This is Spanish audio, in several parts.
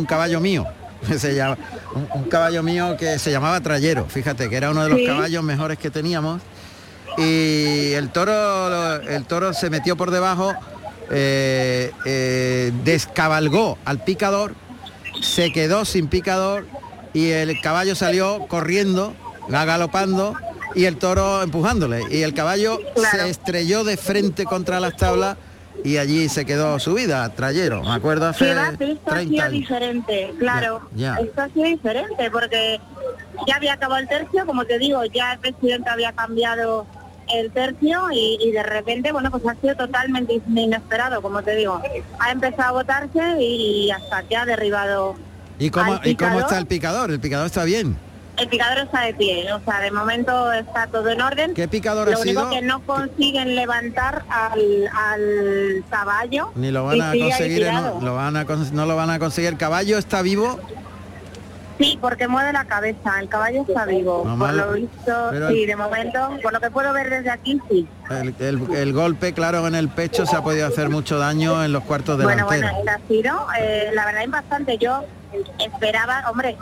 un caballo mío. Se llama, un, caballo mío que se llamaba Trayero, fíjate, que era uno de los caballos mejores que teníamos. Y el toro, el toro se metió por debajo, eh, eh, descabalgó al picador, se quedó sin picador y el caballo salió corriendo, galopando y el toro empujándole. Y el caballo se estrelló de frente contra las tablas y allí se quedó su vida, trayero, me acuerdo hace esto ha sido diferente, claro, esto ha sido diferente porque ya había acabado el tercio, como te digo, ya el presidente había cambiado el tercio y, de repente, bueno, pues ha sido totalmente inesperado, como te digo. Ha empezado a votarse y hasta que ha derribado. ¿Y cómo, ¿y cómo está el picador? ¿El picador está bien? El picador está de pie, o sea, de momento está todo en orden. ¿Qué picador Lo único que no consiguen levantar al, caballo. Ni lo van a conseguir, no lo, van a, no lo van a conseguir. ¿El caballo está vivo? Sí, porque mueve la cabeza, el caballo está vivo. por lo visto, sí, de momento, por lo que puedo ver desde aquí, sí. El, golpe, claro, en el pecho se ha podido hacer mucho daño en los cuartos de Bueno, bueno, ha sido, eh, la verdad, bastante. Yo esperaba, hombre,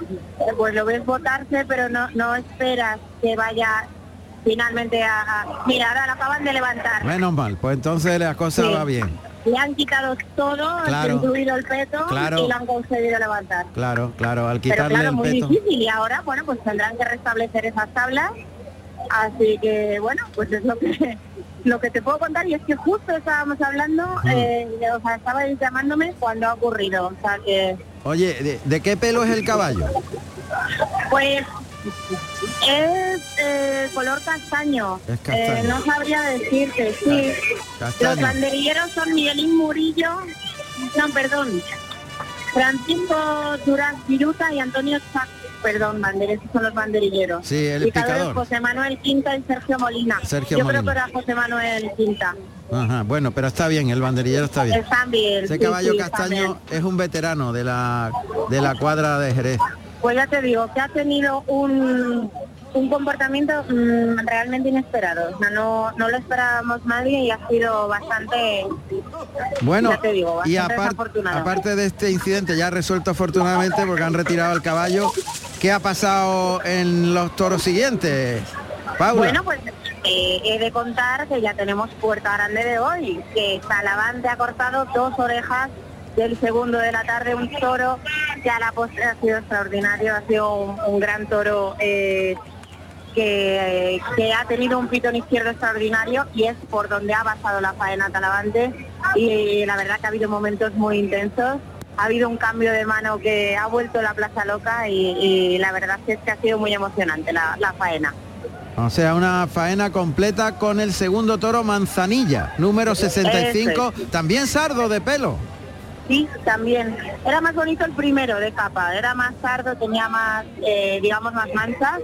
pues lo ves votarse, pero no, no esperas que vaya finalmente a, Mira, ahora lo acaban de levantar. Menos mal, pues entonces la cosa va bien le han quitado todo, incluido el peto y lo han conseguido levantar. Claro, claro, al quitarle Pero claro, muy difícil y ahora, bueno, pues tendrán que restablecer esas tablas. Así que, bueno, pues es lo que lo que te puedo contar y es que justo estábamos hablando, eh, o sea, estabais llamándome cuando ha ocurrido, o sea que... Oye, ¿de, qué pelo es el caballo? Pues es eh, color castaño. Eh, no sabría decirte, sí. Los banderilleros son Miguelín Murillo, no, perdón, Francisco Durán Viruta y Antonio Chac, perdón, bandereros son los banderilleros. Sí, el picador. José Manuel Quinta y Sergio Molina. Sergio Yo creo que era José Manuel Quinta. Ajá, bueno, pero está bien, el banderillero está bien. Están bien. Ese caballo castaño es un veterano de la de la cuadra de Jerez. Pues ya te digo, que ha tenido un, un comportamiento mm, realmente inesperado. O sea, no, no lo esperábamos nadie y ha sido bastante, bueno, te digo, y aparte de este incidente ya resuelto afortunadamente porque han retirado el caballo, ¿qué ha pasado en los toros siguientes? Paula. Bueno, pues eh, he de contar que ya tenemos puerta grande de hoy, que Salavante ha cortado dos orejas del segundo de la tarde, un toro que a la postre ha sido extraordinario, ha sido un, gran toro eh, que, ha tenido un pitón izquierdo extraordinario y es por donde ha basado la faena Talavante y la verdad que ha habido momentos muy intensos. Ha habido un cambio de mano que ha vuelto la plaza loca y, la verdad es que ha sido muy emocionante la, la faena. O sea, una faena completa con el segundo toro Manzanilla, número 65, también sardo de pelo. Sí, también. Era más bonito el primero de capa, era más sardo, tenía más, eh, digamos, más manchas.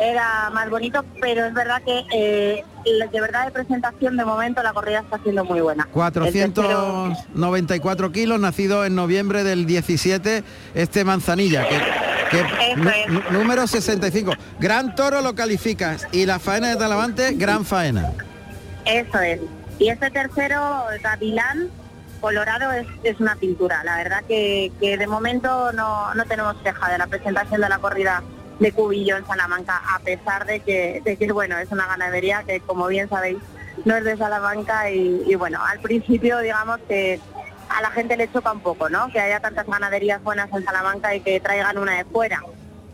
Era más bonito, pero es verdad que eh, de verdad de presentación de momento la corrida está siendo muy buena. 494 kilos, nacido en noviembre del 17, este Manzanilla, que, número 65. Gran toro lo calificas y la faena de Talavante, gran faena. Eso es. Y este tercero, Gavilán, Colorado es, una pintura. La verdad que, de momento no, tenemos queja de la presentación de la corrida de Cubillo en Salamanca, a pesar de que, de bueno, es una ganadería que como bien sabéis no es de Salamanca y, bueno, al principio digamos que a la gente le choca un poco, ¿no? Que haya tantas ganaderías buenas en Salamanca y que traigan una de fuera.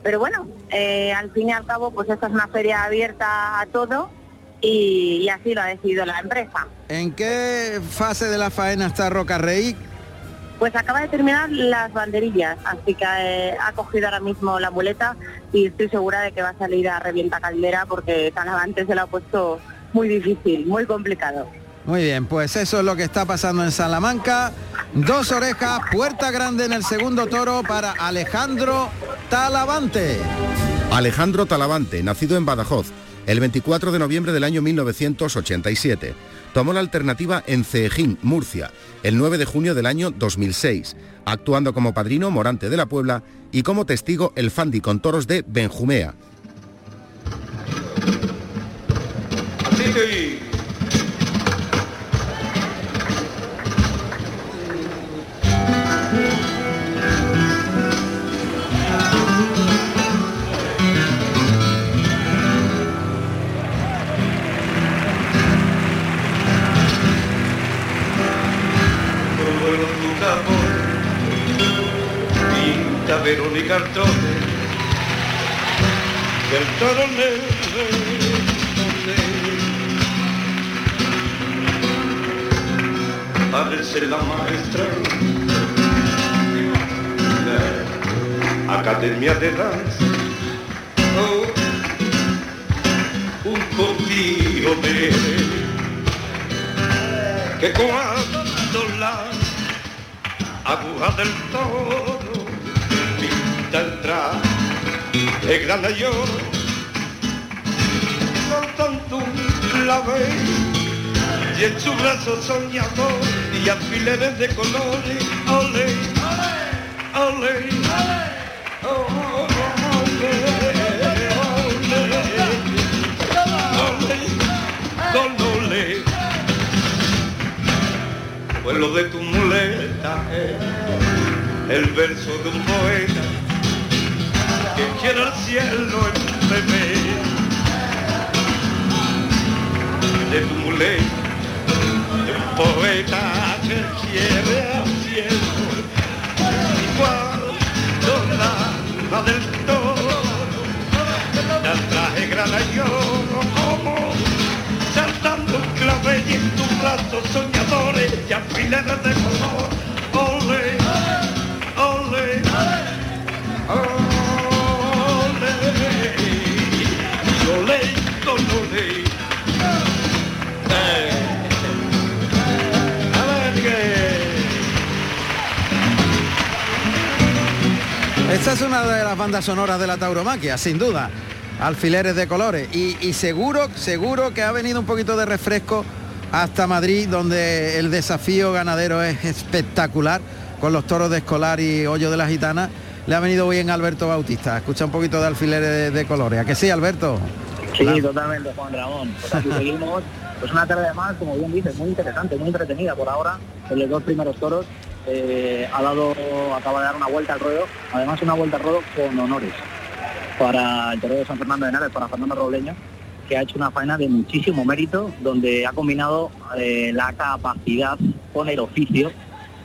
Pero bueno, eh, al fin y al cabo, pues esta es una feria abierta a todo y, así lo ha decidido la empresa. ¿En qué fase de la faena está Roca Rey? Pues acaba de terminar las banderillas, así que eh, ha cogido ahora mismo la muleta y estoy segura de que va a salir a revienta caldera porque antes se lo ha puesto muy difícil, muy complicado. Muy bien, pues eso es lo que está pasando en Salamanca. Dos orejas, puerta grande en el segundo toro para Alejandro Talavante. Alejandro Talavante, nacido en Badajoz, el 24 de noviembre del año 1987. Tomó la alternativa en Ceejín, Murcia, el 9 de junio del año 2006, actuando como padrino Morante de la Puebla y como testigo el Fandi con toros de Benjumea. Da Verónica Artone, del toro Parece la maestra la Academia de Danza. Oh, un poquito de que cuando la aguja del toro pinta el traje grana y oro tanto un clave y en su brazo soñador y alfileres de colores ole ole ole ole ole pues lo de tu muleta el verso de un poeta que quiere al cielo en bebé de tu muleta de un poeta que quiere al cielo cuando la del toro del traje grana y oro como saltando un clave y en tus brazos soñadores y alfileres de color. Esta es una de las bandas sonoras de la tauromaquia, sin duda. Alfileres de colores. Y, y seguro, seguro que ha venido un poquito de refresco hasta Madrid, donde el desafío ganadero es espectacular, con los toros de escolar y hoyo de la gitana. Le ha venido bien Alberto Bautista. Escucha un poquito de alfileres de, de colores. ¿A que sí, Alberto? Sí, totalmente, Juan Ramón. Pues aquí seguimos. Pues una tarde más, como bien dices, muy interesante, muy entretenida por ahora. En los dos primeros toros eh, ha dado, acaba de dar una vuelta al ruedo, además una vuelta al ruedo con honores para el torero de San Fernando de Henares, para Fernando Robleño, que ha hecho una faena de muchísimo mérito, donde ha combinado eh, la capacidad con el oficio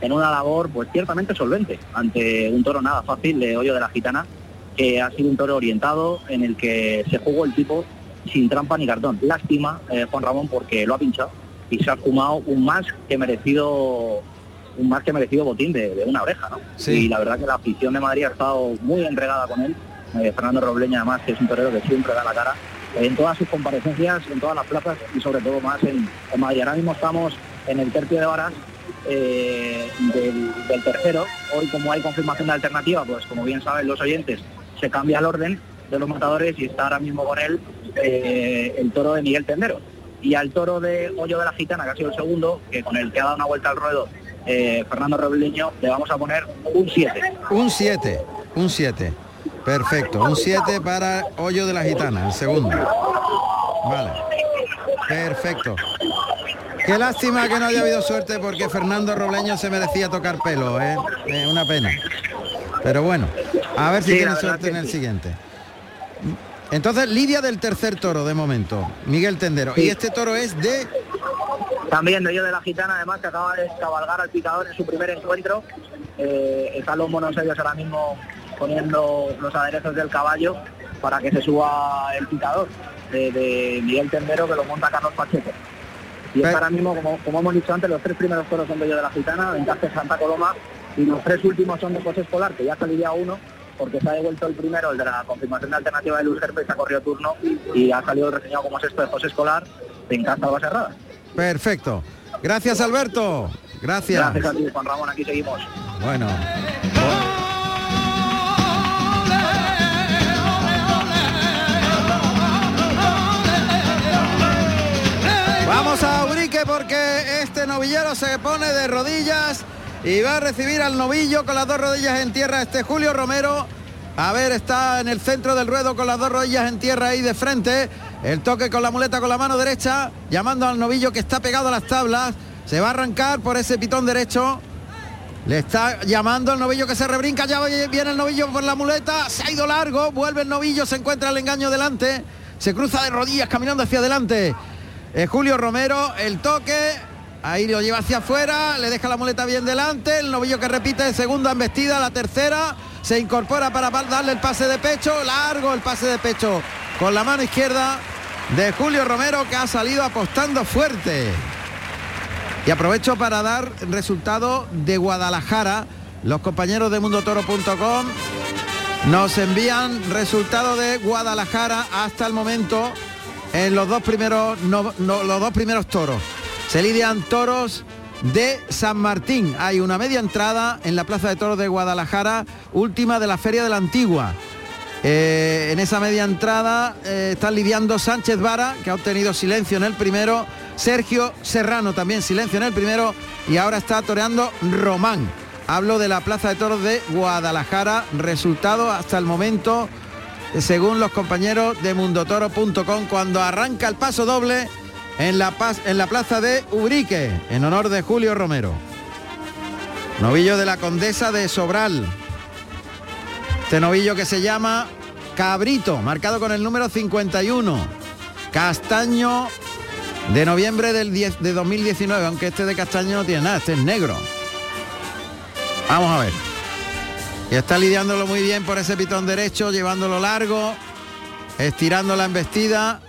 en una labor pues ciertamente solvente ante un toro nada fácil de hoyo de la gitana que ha sido un toro orientado en el que se jugó el tipo sin trampa ni cartón. Lástima, eh, Juan Ramón, porque lo ha pinchado y se ha fumado un más que merecido un más que merecido botín de, de una oreja, ¿no? Sí. Y la verdad que la afición de Madrid ha estado muy entregada con él. Eh, Fernando Robleña, además, que es un torero que siempre da la cara en todas sus comparecencias, en todas las plazas y sobre todo más en, en Madrid. Ahora mismo estamos en el tercio de varas eh, del, del tercero. Hoy como hay confirmación de alternativa, pues como bien saben los oyentes, se cambia el orden de los matadores y está ahora mismo con él eh, el toro de Miguel Tendero. Y al toro de Hoyo de la Gitana, que ha sido el segundo, que con el que ha dado una vuelta al ruedo eh, Fernando Robleño, le vamos a poner un 7. Un 7, un 7. Perfecto, un 7 para Hoyo de la Gitana, el segundo. Vale. Perfecto. Qué lástima que no haya habido suerte porque Fernando Robleño se merecía tocar pelo, ¿eh? Eh, una pena. Pero bueno, a ver si Sí, tiene suerte en el sí. siguiente. Entonces, Lidia del tercer toro de momento, Miguel Tendero. Y este toro es de... También de Hoyo de la Gitana, además, que acaba de cabalgar al picador en su primer encuentro. Eh, están los monos ellos ahora mismo poniendo los aderezos del caballo para que se suba el picador de, de Miguel Tendero, que lo monta Carlos Pacheco. Y es ahora mismo, como, como hemos dicho antes, los tres primeros toros son de Hoyo de la Gitana, Ventaje Santa Coloma, y los tres últimos son de José Escolar, que ya saliría uno, porque se ha devuelto el primero, el de la confirmación de alternativa de Luz Gerpe, se ha corrido turno, y ha salido reseñado como sexto de José Escolar, Encasta Alba Cerrada. Perfecto. Gracias, Alberto. Gracias. Gracias a ti, Juan Ramón, aquí seguimos. Bueno. Vamos a Urique porque este novillero se pone de rodillas y va a recibir al novillo con las dos rodillas en tierra este Julio Romero. A ver, está en el centro del ruedo con las dos rodillas en tierra ahí de frente. El toque con la muleta con la mano derecha, llamando al novillo que está pegado a las tablas. Se va a arrancar por ese pitón derecho. Le está llamando el novillo que se rebrinca, ya viene el novillo por la muleta, se ha ido largo, vuelve el novillo, se encuentra el engaño delante, se cruza de rodillas caminando hacia adelante. Eh, Julio Romero, el toque, ahí lo lleva hacia afuera, le deja la muleta bien delante, el novillo que repite segunda embestida, la tercera, se incorpora para darle el pase de pecho, largo el pase de pecho con la mano izquierda de Julio Romero que ha salido apostando fuerte. Y aprovecho para dar resultado de Guadalajara. Los compañeros de mundotoro.com nos envían resultado de Guadalajara hasta el momento en los dos primeros los dos primeros toros. Se lidian toros de San Martín. Hay una media entrada en la Plaza de Toros de Guadalajara, última de la Feria de la Antigua. Eh, en esa media entrada eh, están lidiando Sánchez Vara, que ha obtenido silencio en el primero, Sergio Serrano también silencio en el primero y ahora está toreando Román. Hablo de la Plaza de Toros de Guadalajara, resultado hasta el momento, según los compañeros de mundotoro.com, cuando arranca el paso doble en la plaza de Ubrique, en honor de Julio Romero. Novillo de la Condesa de Sobral. Este novillo que se llama Cabrito, marcado con el número 51. Castaño de noviembre del 10, de 2019, aunque este de castaño no tiene nada, este es negro. Vamos a ver. Y está lidiándolo muy bien por ese pitón derecho, llevándolo largo, estirando la embestida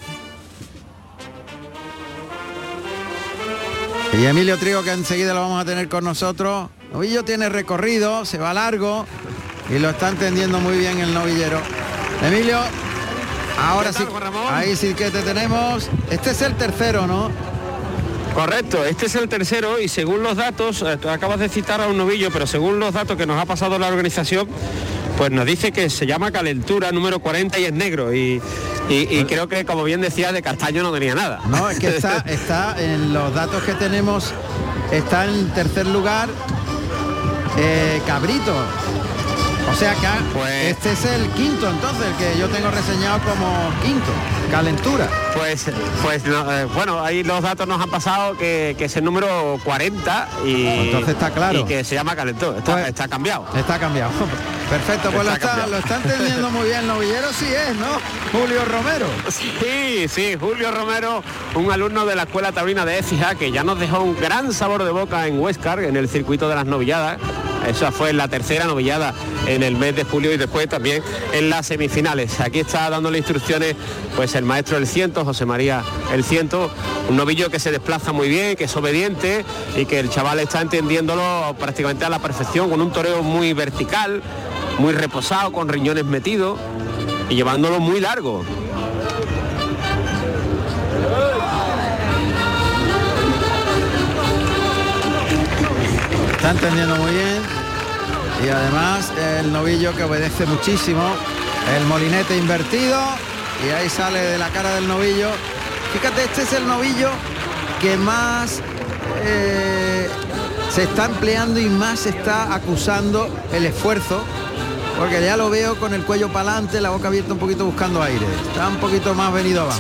Y Emilio Trigo que enseguida lo vamos a tener con nosotros. Novillo tiene recorrido, se va largo y lo está entendiendo muy bien el novillero. Emilio, ahora sí, ahí sí que te tenemos. Este es el tercero, ¿no? Correcto, este es el tercero y según los datos, eh, acabas de citar a un novillo, pero según los datos que nos ha pasado la organización, pues nos dice que se llama Calentura número 40 y es negro y, creo que como bien decía de Castaño no tenía nada. No, es que está, está en los datos que tenemos, está en tercer lugar eh, Cabrito. O sea que pues, este es el quinto entonces, el que yo tengo reseñado como quinto, calentura. Pues, pues eh, bueno, ahí los datos nos han pasado que, es el número 40 y, entonces está claro. y que se llama calentura, está, pues, está cambiado. Está cambiado. Perfecto, pues lo, está, lo está entendiendo muy bien. Novillero sí es, ¿no? Julio Romero. Sí, sí, Julio Romero, un alumno de la Escuela Taurina de Écija, que ya nos dejó un gran sabor de boca en Huescar, en el circuito de las novilladas. Esa fue la tercera novillada en el mes de julio y después también en las semifinales. Aquí está dándole instrucciones pues el maestro del ciento, José María el ciento, un novillo que se desplaza muy bien, que es obediente y que el chaval está entendiéndolo prácticamente a la perfección, con un toreo muy vertical, muy reposado, con riñones metidos y llevándolo muy largo. Está entendiendo muy bien y además el novillo que obedece muchísimo, el molinete invertido y ahí sale de la cara del novillo. Fíjate, este es el novillo que más eh, se está empleando y más está acusando el esfuerzo porque ya lo veo con el cuello para adelante, la boca abierta un poquito buscando aire. Está un poquito más venido abajo.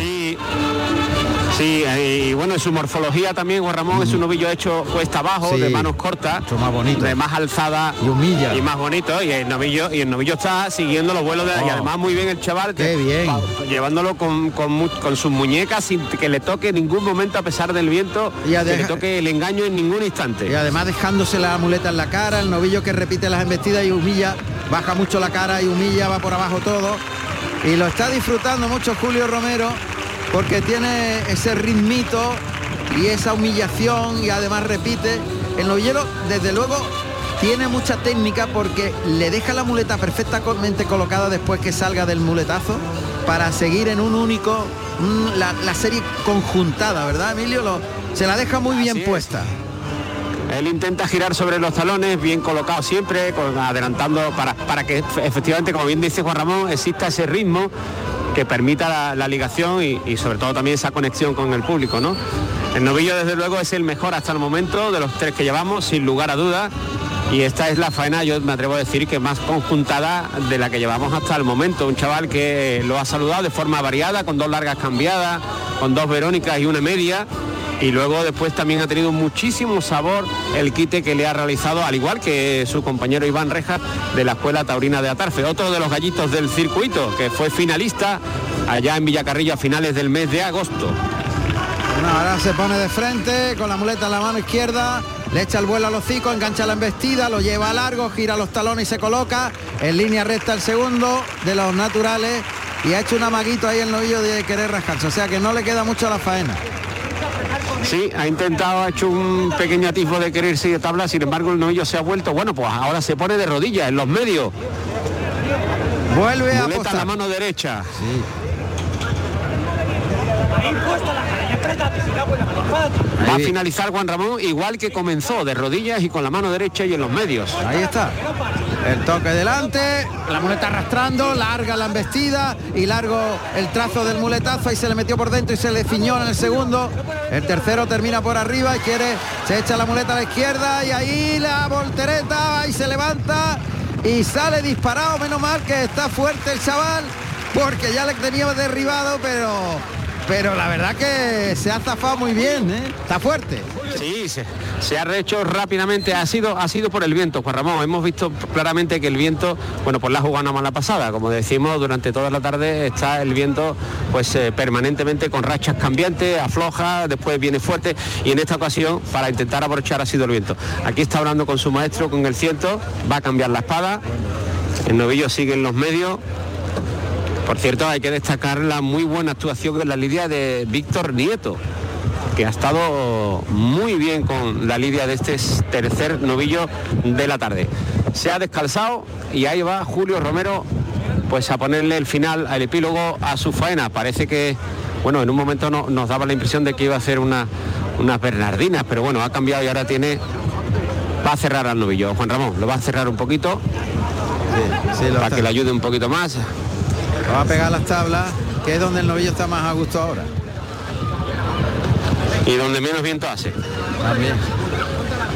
Sí, y bueno, en su morfología también, Juan Ramón, es un novillo hecho cuesta abajo, de manos cortas, más bonito. de más alzada y humilla. Y más bonito, y el novillo, y el novillo está siguiendo los vuelos de y oh. además muy bien el chaval, Qué bien. llevándolo con, sus muñecas sin que le toque en ningún momento a pesar del viento, y que le toque el engaño en ningún instante. Y además dejándose la muleta en la cara, el novillo que repite las embestidas y humilla baja mucho la cara y humilla, va por abajo todo. Y lo está disfrutando mucho Julio Romero porque tiene ese ritmito y esa humillación y además repite. El novillero, desde luego, tiene mucha técnica porque le deja la muleta perfectamente colocada después que salga del muletazo para seguir en un único, la, serie conjuntada, ¿verdad, Emilio? Lo, se la deja muy bien puesta. Él intenta girar sobre los talones, bien colocado siempre, adelantando para, para que efectivamente, como bien dice Juan Ramón, exista ese ritmo que permita la, ligación y, sobre todo también esa conexión con el público. ¿no? El novillo desde luego es el mejor hasta el momento de los tres que llevamos, sin lugar a dudas. Y esta es la faena, yo me atrevo a decir que más conjuntada de la que llevamos hasta el momento. Un chaval que lo ha saludado de forma variada, con dos largas cambiadas, con dos Verónicas y una media y luego después también ha tenido muchísimo sabor el quite que le ha realizado, al igual que su compañero Iván Rejas de la Escuela Taurina de Atarfe, otro de los gallitos del circuito, que fue finalista allá en Villacarrillo a finales del mes de agosto. ahora se pone de frente con la muleta en la mano izquierda, le echa el vuelo a los hocico, engancha la embestida, lo lleva a largo, gira los talones y se coloca en línea recta el segundo de los naturales y ha hecho un amaguito ahí el novillo de querer rascarse, o sea que no le queda mucho a la faena. Sí, ha intentado, ha hecho un pequeño atisbo de querer seguir tabla, sin embargo el novillo se ha vuelto, bueno, pues ahora se pone de rodillas en los medios. Vuelve a Muleta en apostar. la mano derecha. Va a finalizar Juan Ramón igual que comenzó, de rodillas y con la mano derecha y en los medios. Ahí está. El toque delante, la muleta arrastrando, larga la embestida y largo el trazo del muletazo y se le metió por dentro y se le ciñó en el segundo. El tercero termina por arriba y quiere, se echa la muleta a la izquierda y ahí la voltereta y se levanta y sale disparado. Menos mal que está fuerte el chaval porque ya le teníamos derribado, pero pero la verdad que se ha zafado muy bien, ¿eh? Está fuerte. Sí, se, ha rehecho rápidamente, ha sido, ha sido por el viento, Juan Ramón. Hemos visto claramente que el viento, bueno, pues la ha jugado una mala pasada. Como decimos, durante toda la tarde está el viento pues eh, permanentemente con rachas cambiantes, afloja, después viene fuerte y en esta ocasión, para intentar abrochar, ha sido el viento. Aquí está hablando con su maestro, con el ciento, va a cambiar la espada. El novillo sigue en los medios. Por cierto, hay que destacar la muy buena actuación en la lidia de Víctor Nieto, que ha estado muy bien con la lidia de este tercer novillo de la tarde. Se ha descalzado y ahí va Julio Romero pues a ponerle el final al epílogo a su faena. Parece que, bueno, en un momento no- nos daba la impresión de que iba a hacer una, unas bernardinas, pero bueno, ha cambiado y ahora tiene... Va a cerrar al novillo. Juan Ramón, lo va a cerrar un poquito Sí, para está- que le ayude un poquito más. Va a pegar las tablas, que es donde el novillo está más a gusto ahora. Y donde menos viento hace. También.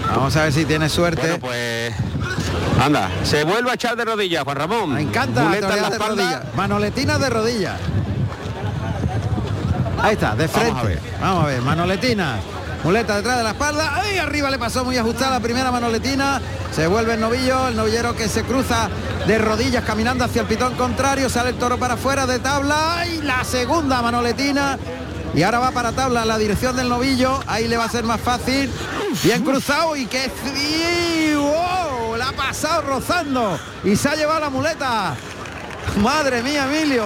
Vamos a ver si tiene suerte. Bueno, pues anda, se vuelve a echar de rodillas, Juan Ramón. Me encanta la de espalda. rodillas. Manoletinas de rodillas. Ahí está, de frente. a ver. Vamos a ver, manoletinas. Muleta detrás de la espalda. Ahí arriba le pasó muy ajustada primera manoletina. Se vuelve el novillo, el novillero que se cruza de rodillas caminando hacia el pitón contrario. Sale el toro para afuera de tabla. Y la segunda manoletina. Y ahora va para tabla la dirección del novillo. Ahí le va a ser más fácil. Bien cruzado y que sí, wow, la ha pasado rozando. Y se ha llevado la muleta. Madre mía, Emilio.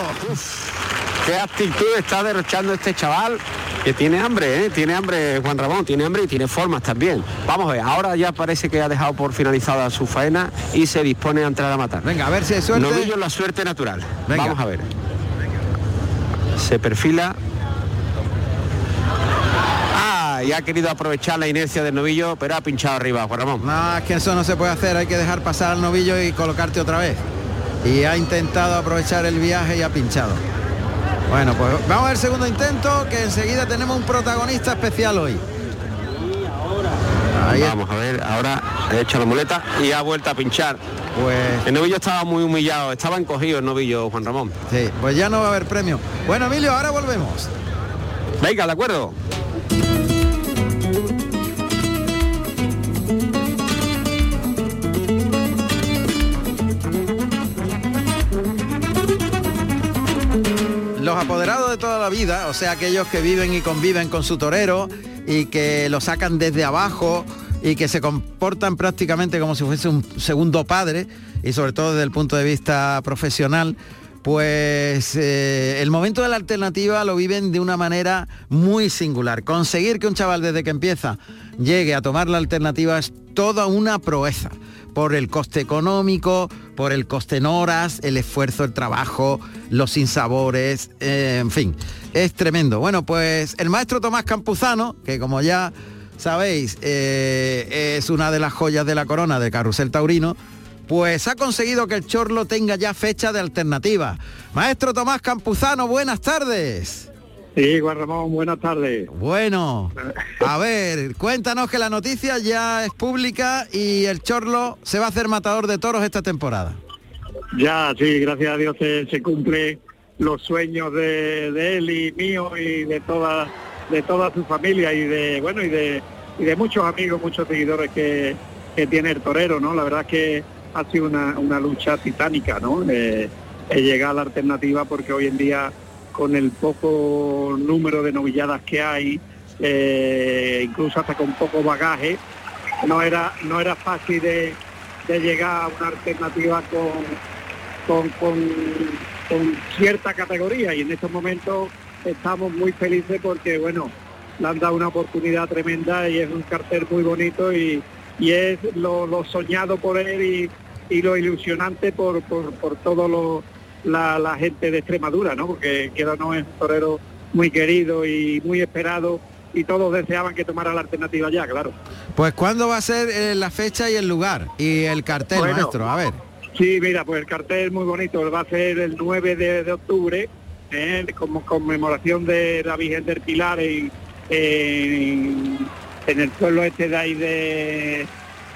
Qué actitud está derrochando este chaval que tiene hambre, ¿eh? tiene hambre Juan Ramón, tiene hambre y tiene formas también. Vamos a ver, ahora ya parece que ha dejado por finalizada su faena y se dispone a entrar a matar. Venga, a ver si hay suerte. Novillo la suerte natural. Venga. Vamos a ver. Se perfila. Ah, y ha querido aprovechar la inercia del novillo, pero ha pinchado arriba, Juan Ramón. No, es que eso no se puede hacer, hay que dejar pasar al novillo y colocarte otra vez. Y ha intentado aprovechar el viaje y ha pinchado. Bueno, pues vamos a ver el segundo intento, que enseguida tenemos un protagonista especial hoy. Ahí Vamos a ver, ahora ha hecho la muleta y ha vuelto a pinchar. pues, El novillo estaba muy humillado, estaba encogido el novillo, Juan Ramón. sí, pues ya no va a haber premio. Bueno, Emilio, ahora volvemos. Venga, de acuerdo. Apoderados de toda la vida, o sea, aquellos que viven y conviven con su torero y que lo sacan desde abajo y que se comportan prácticamente como si fuese un segundo padre y sobre todo desde el punto de vista profesional, pues eh, el momento de la alternativa lo viven de una manera muy singular. Conseguir que un chaval desde que empieza llegue a tomar la alternativa es toda una proeza por el coste económico, por el coste en horas, el esfuerzo, el trabajo, los sinsabores, eh, en fin, es tremendo. Bueno, pues el maestro Tomás Campuzano, que como ya sabéis, eh, es una de las joyas de la corona de Carrusel Taurino, pues ha conseguido que el Chorlo tenga ya fecha de alternativa. Maestro Tomás Campuzano, buenas tardes. Sí, Juan Ramón, buenas tardes. Bueno, a ver, cuéntanos que la noticia ya es pública y el Chorlo se va a hacer matador de toros esta temporada. Ya, sí, gracias a Dios se, se cumple los sueños de, de él y mío y de toda de toda su familia y de bueno y de y de muchos amigos, muchos seguidores que, que tiene el torero, ¿no? La verdad es que ha sido una, una lucha titánica, ¿no? Eh, llegar a la alternativa porque hoy en día con el poco número de novilladas que hay, eh, incluso hasta con poco bagaje, no era, no era fácil de, de llegar a una alternativa con, con, con, cierta categoría. Y en estos momentos estamos muy felices porque bueno, le han dado una oportunidad tremenda y es un cartel muy bonito y, y es lo, lo soñado por él y, y lo ilusionante por, por, por todo lo, la, la gente de Extremadura, ¿no? Porque Queda no es un torero muy querido y muy esperado y todos deseaban que tomara la alternativa ya, claro. Pues ¿cuándo va a ser eh, la fecha y el lugar? Y el cartel, Bueno. maestro, a ver. Sí, mira, pues el cartel muy bonito, va a ser el 9 de, de octubre, eh, como conmemoración de la Virgen del Pilar en, en, en el pueblo este de ahí de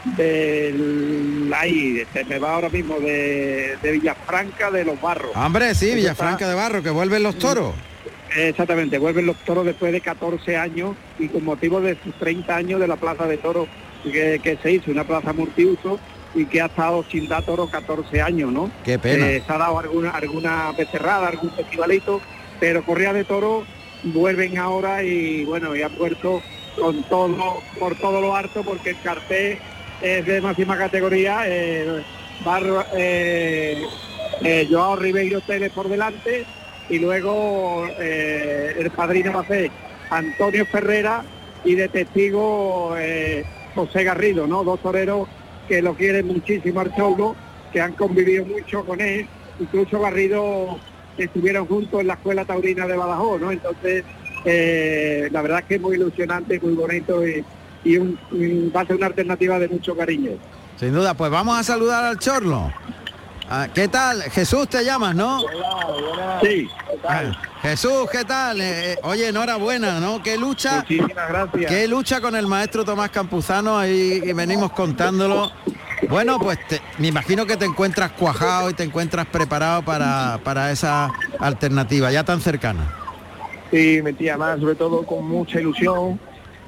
del ahí, se me va ahora mismo de, de Villafranca de los Barros. Hombre, sí, Villafranca de Barro, que vuelven los toros. Exactamente, vuelven los toros después de 14 años y con motivo de sus 30 años de la plaza de toros que, que se hizo, una plaza multiuso y que ha estado sin dar toro 14 años, ¿no? Qué pena. Eh, se ha dado alguna, alguna becerrada, algún festivalito, pero Correa de Toro vuelven ahora y bueno, y han vuelto con todo, por todo lo harto porque el cartel es de máxima categoría, eh, eh, eh, Joao Ribeiro Teles por delante y luego eh, el padrino va a ser Antonio Ferrera y de testigo eh, José Garrido, ¿no? Dos toreros que lo quieren muchísimo al Cholo, que han convivido mucho con él, incluso Garrido estuvieron juntos en la escuela taurina de Badajoz, ¿no? Entonces, eh, la verdad es que es muy ilusionante, muy bonito y un- un- va a ser una alternativa de mucho cariño. Sin duda, pues vamos a saludar al Chorlo. Ah, ¿Qué tal? Jesús te llamas, ¿no? Sí, Ah, Jesús, ¿qué tal? Eh, eh, oye, enhorabuena, ¿no? ¿Qué lucha? muchísimas gracias. ¿Qué lucha con el maestro Tomás Campuzano? Ahí y venimos contándolo. Bueno, pues te- me imagino que te encuentras cuajado y te encuentras preparado para, para esa alternativa ya tan cercana. Sí, metía más, sobre todo con mucha ilusión,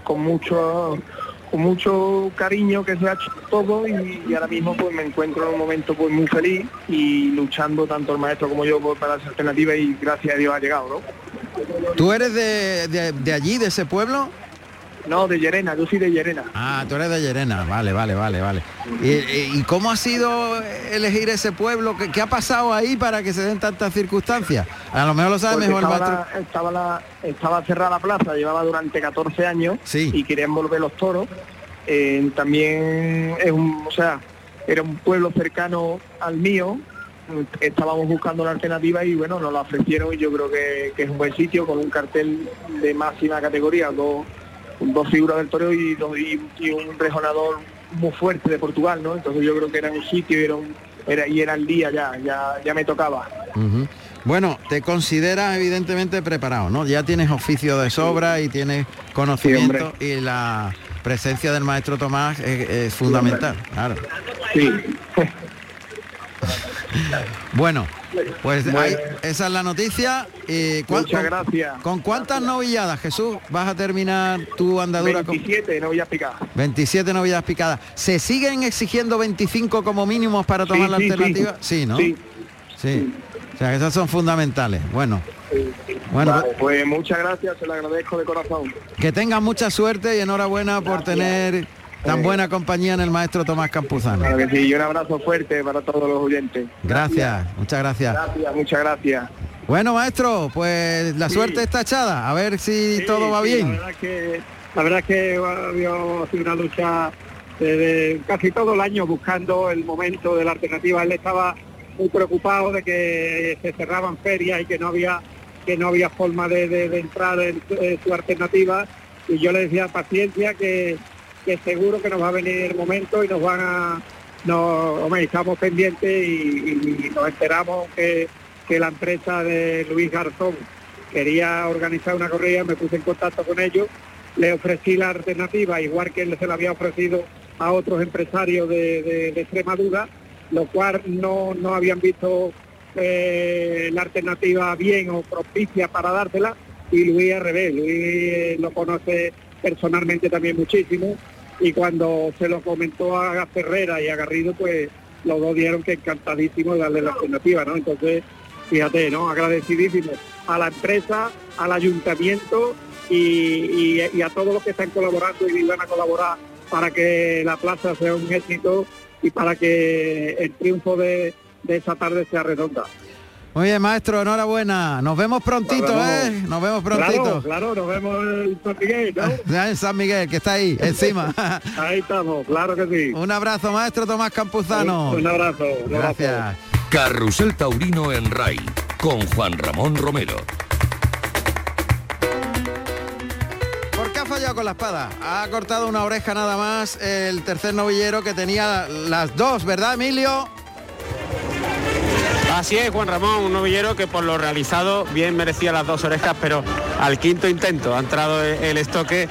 con mucho con mucho cariño que se ha hecho todo y, ahora mismo pues me encuentro en un momento pues muy feliz y luchando tanto el maestro como yo por- para esa alternativa y gracias a Dios ha llegado, ¿no? ¿Tú eres de- de allí, de ese pueblo? No, de Llerena, yo soy de Llerena. Ah, tú eres de Llerena, vale, vale, vale, vale. ¿Y, cómo ha sido elegir ese pueblo? ¿Qué, qué ha pasado ahí para que se den tantas circunstancias? A lo mejor lo sabe Porque mejor la, estaba, la- estaba cerrada la plaza, llevaba durante 14 años Sí. y querían volver los toros. Eh, también es un, o sea, era un pueblo cercano al mío. Estábamos buscando una alternativa y bueno, nos la ofrecieron y yo creo que, que es un buen sitio con un cartel de máxima categoría, dos, dos figuras del toro y, dos- y, y un rejonador muy fuerte de Portugal, ¿no? Entonces yo creo que era un sitio y era, un, era, y era el día ya, ya, ya me tocaba. Bueno, te consideras evidentemente preparado, ¿no? Ya tienes oficio de sobra y tienes conocimiento y la presencia del maestro Tomás es, es fundamental, claro. Sí. Bueno, pues ahí- esa es la noticia. Y ¿cuán- Muchas con- gracias. ¿Con cuántas novilladas, Jesús, vas a terminar tu andadura? con 27, no voy a picar. 27 novilladas picadas. ¿Se siguen exigiendo 25 como mínimos para tomar Sí, la sí, alternativa? Sí, ¿no? Sí. O sea, esas son fundamentales. Bueno, bueno, Vale, pues muchas gracias, se lo agradezco de corazón. que tengan mucha suerte y enhorabuena por tener tan buena compañía en el maestro Tomás Campuzano. Claro que sí, y un abrazo fuerte para todos los oyentes. Gracias, muchas gracias. Gracias, muchas gracias. Bueno, maestro, pues la Sí. suerte está echada. A ver si Sí, todo va sí, bien. La verdad que, la verdad que ha sido una lucha de, de casi todo el año buscando el momento de la alternativa. Él estaba muy preocupado de que se cerraban ferias y que no había que no había forma de, de- de entrar en, en su alternativa y yo le decía paciencia que, que seguro que nos va a venir el momento y nos van a nos, hombre, estamos pendientes y, nos enteramos que, que la empresa de Luis Garzón quería organizar una corrida, me puse en contacto con ellos, le ofrecí la alternativa, igual que él se la había ofrecido a otros empresarios de, de- Extremadura, lo cual no, no habían visto eh, la alternativa bien o propicia para dársela, y Luis al revés, Luis lo conoce personalmente también muchísimo, y cuando se lo comentó a Ferrera y a Garrido, pues los dos dieron que encantadísimo darle la alternativa, ¿no? Entonces, fíjate, ¿no? Agradecidísimo a la empresa, al ayuntamiento y, a todos los que están colaborando y van a colaborar para que la plaza sea un éxito y para que el triunfo de esa tarde sea redonda. Muy bien, maestro, enhorabuena. Nos vemos prontito, Nos vemos. ¿eh? Nos vemos prontito. Claro, claro, nos vemos en San Miguel, ¿no? Ya en San Miguel, que está ahí, encima. Ahí estamos, claro que sí. un abrazo, maestro Tomás Campuzano. Un abrazo. un abrazo. Gracias. Carrusel Taurino en RAI con Juan Ramón Romero. ¿Por qué ha fallado con la espada? Ha cortado una oreja nada más el tercer novillero que tenía las dos, ¿verdad, Emilio? Así es, Juan Ramón, un novillero que por lo realizado bien merecía las dos orejas, pero al quinto intento ha entrado el estoque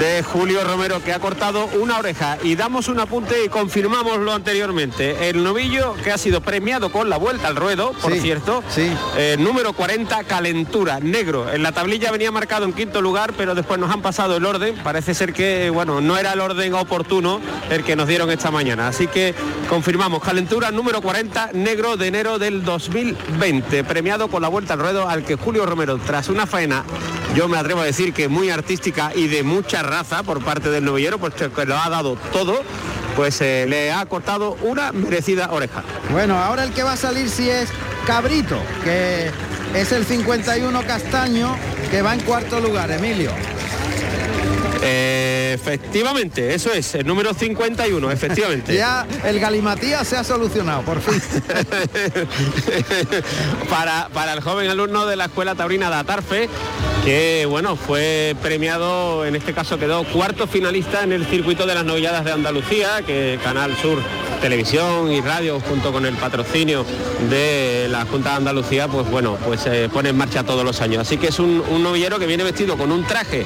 de Julio Romero que ha cortado una oreja y damos un apunte y confirmamos lo anteriormente. El novillo que ha sido premiado con la vuelta al ruedo, por Sí, cierto, sí. eh, número 40, calentura, negro. En la tablilla venía marcado en quinto lugar, pero después nos han pasado el orden. Parece ser que, bueno, no era el orden oportuno el que nos dieron esta mañana. Así que confirmamos, calentura número 40, negro de enero del 2020, premiado con la vuelta al ruedo al que Julio Romero, tras una faena, yo me atrevo a decir que muy artística y de mucha raza por parte del novillero, pues que lo ha dado todo, pues eh, le ha cortado una merecida oreja. Bueno, ahora el que va a salir sí es Cabrito, que es el 51 Castaño, que va en cuarto lugar, Emilio. Eh, efectivamente, eso es, el número 51, efectivamente. Ya el galimatías se ha solucionado, por fin. para, para el joven alumno de la Escuela Taurina de Atarfe, que bueno, fue premiado, en este caso quedó cuarto finalista en el circuito de las novilladas de Andalucía, que Canal Sur Televisión y Radio, junto con el patrocinio de la Junta de Andalucía, pues bueno, pues se pone en marcha todos los años. Así que es un, un novillero que viene vestido con un traje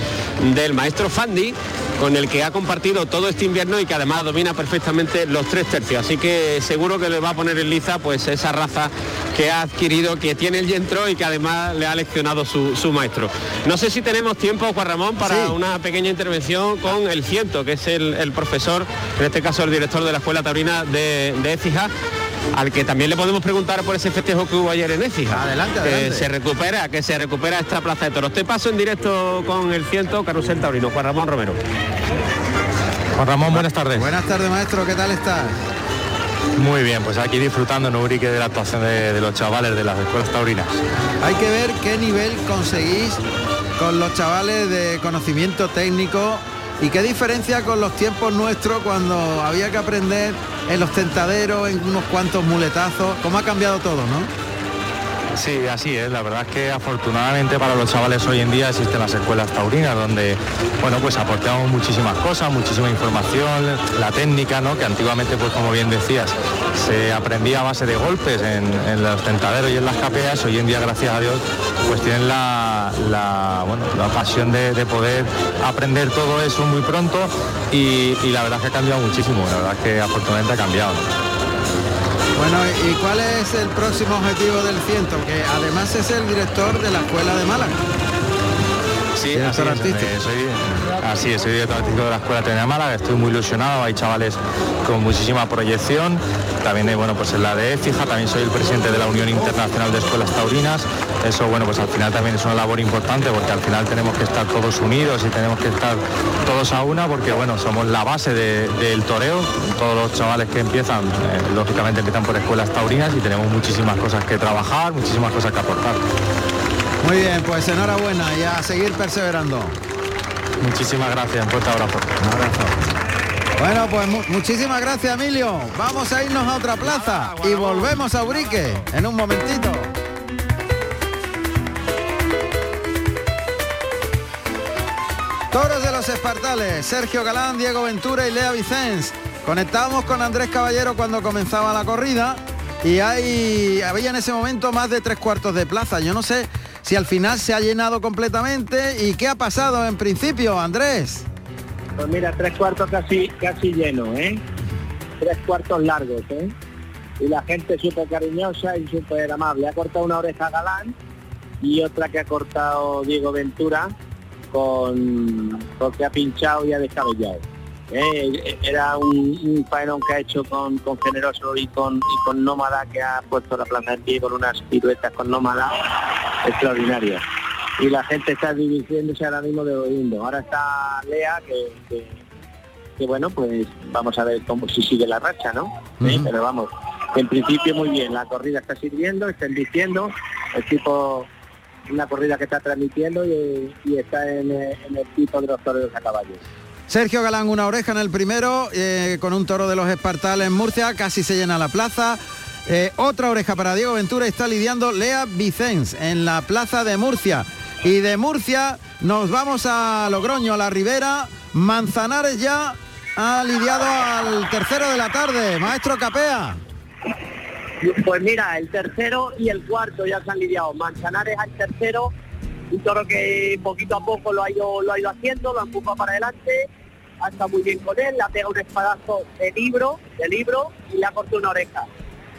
del maestro Fandi, con el que ha compartido todo este invierno y que además domina perfectamente los tres tercios. Así que seguro que le va a poner en liza pues esa raza que ha adquirido, que tiene el yentro y que además le ha leccionado su, su maestro. No sé si tenemos tiempo, Juan Ramón, para Sí. una pequeña intervención con el ciento, que es el, el profesor, en este caso el director de la Escuela Taurina de, de Écija, al que también le podemos preguntar por ese festejo que hubo ayer en Écija. Adelante, Que adelante. se recupera, que se recupera esta plaza de toros. Te paso en directo con el ciento, Carusel Taurino, Juan Ramón Romero. Juan Ramón, buenas tardes. Buenas tardes, maestro, ¿qué tal estás? Muy bien, pues aquí disfrutando en Ubrique de la actuación de, de los chavales de las escuelas taurinas. Hay que ver qué nivel conseguís con los chavales de conocimiento técnico y qué diferencia con los tiempos nuestros cuando había que aprender en los tentaderos, en unos cuantos muletazos. ¿Cómo ha cambiado todo, no? Sí, así es. La verdad es que afortunadamente para los chavales hoy en día existen las escuelas taurinas donde, bueno, pues aportamos muchísimas cosas, muchísima información, la técnica, ¿no? Que antiguamente, pues como bien decías, se aprendía a base de golpes en, los tentaderos y en las capeas. Hoy en día, gracias a Dios, pues tienen la, bueno, la pasión de, de poder aprender todo eso muy pronto y, la verdad es que ha cambiado muchísimo. La verdad es que afortunadamente ha cambiado. Bueno, ¿y cuál es el próximo objetivo del ciento? Que además es el director de la Escuela de Málaga. Sí, así es, eh, soy, así es, soy director artístico de la Escuela de Málaga, estoy muy ilusionado, hay chavales con muchísima proyección, también hay, bueno, pues en la de EFIJA, también soy el presidente de la Unión Internacional de Escuelas Taurinas, eso, bueno, pues al final también es una labor importante porque al final tenemos que estar todos unidos y tenemos que estar todos a una porque, bueno, somos la base de- del toreo, todos los chavales que empiezan, eh, lógicamente empiezan por escuelas taurinas y tenemos muchísimas cosas que trabajar, muchísimas cosas que aportar. Muy bien, pues enhorabuena y a seguir perseverando. Muchísimas gracias, un fuerte abrazo. Un abrazo. Bueno, pues mu- muchísimas gracias, Emilio. Vamos a irnos a otra plaza y volvemos a Urique en un momentito. Toros de los Espartales, Sergio Galán, Diego Ventura y Lea Vicens. Conectábamos con Andrés Caballero cuando comenzaba la corrida y hay, había en ese momento más de tres cuartos de plaza. Yo no sé si al final se ha llenado completamente y qué ha pasado en principio, Andrés. Pues mira, tres cuartos casi casi llenos, ¿eh? Tres cuartos largos, ¿eh? Y la gente súper cariñosa y súper amable. Ha cortado una oreja Galán y otra que ha cortado Diego Ventura con porque ha pinchado y ha descabellado. ¿eh? Era un, un faenón que ha hecho con, con Generoso y con, y con Nómada que ha puesto la plaza en pie con unas piruetas con Nómada extraordinarias y la gente está dividiéndose ahora mismo de Orindo. Ahora está Lea, que, que- que bueno, pues vamos a ver cómo si sigue la racha, ¿no? Ujú. Pero vamos, en principio muy bien, la corrida está sirviendo, está diciendo, el tipo una corrida que está transmitiendo y, está en, eh, el tipo de los toreros a caballo. Sergio Galán, una oreja en el primero, eh, con un toro de los Espartales en Murcia, casi se llena la plaza. Eh, otra oreja para Diego Ventura, está lidiando Lea Vicens en la plaza de Murcia. Y de Murcia nos vamos a Logroño, a la Ribera. Manzanares ya ha lidiado al tercero de la tarde. Maestro Capea. Pues mira, el tercero y el cuarto ya se han lidiado. Manzanares al tercero, un toro que poquito a poco lo ha ido, lo ha ido haciendo, lo empuja para adelante, ha estado muy bien con él, le ha pegado un espadazo de libro, de libro, y le ha cortado una oreja.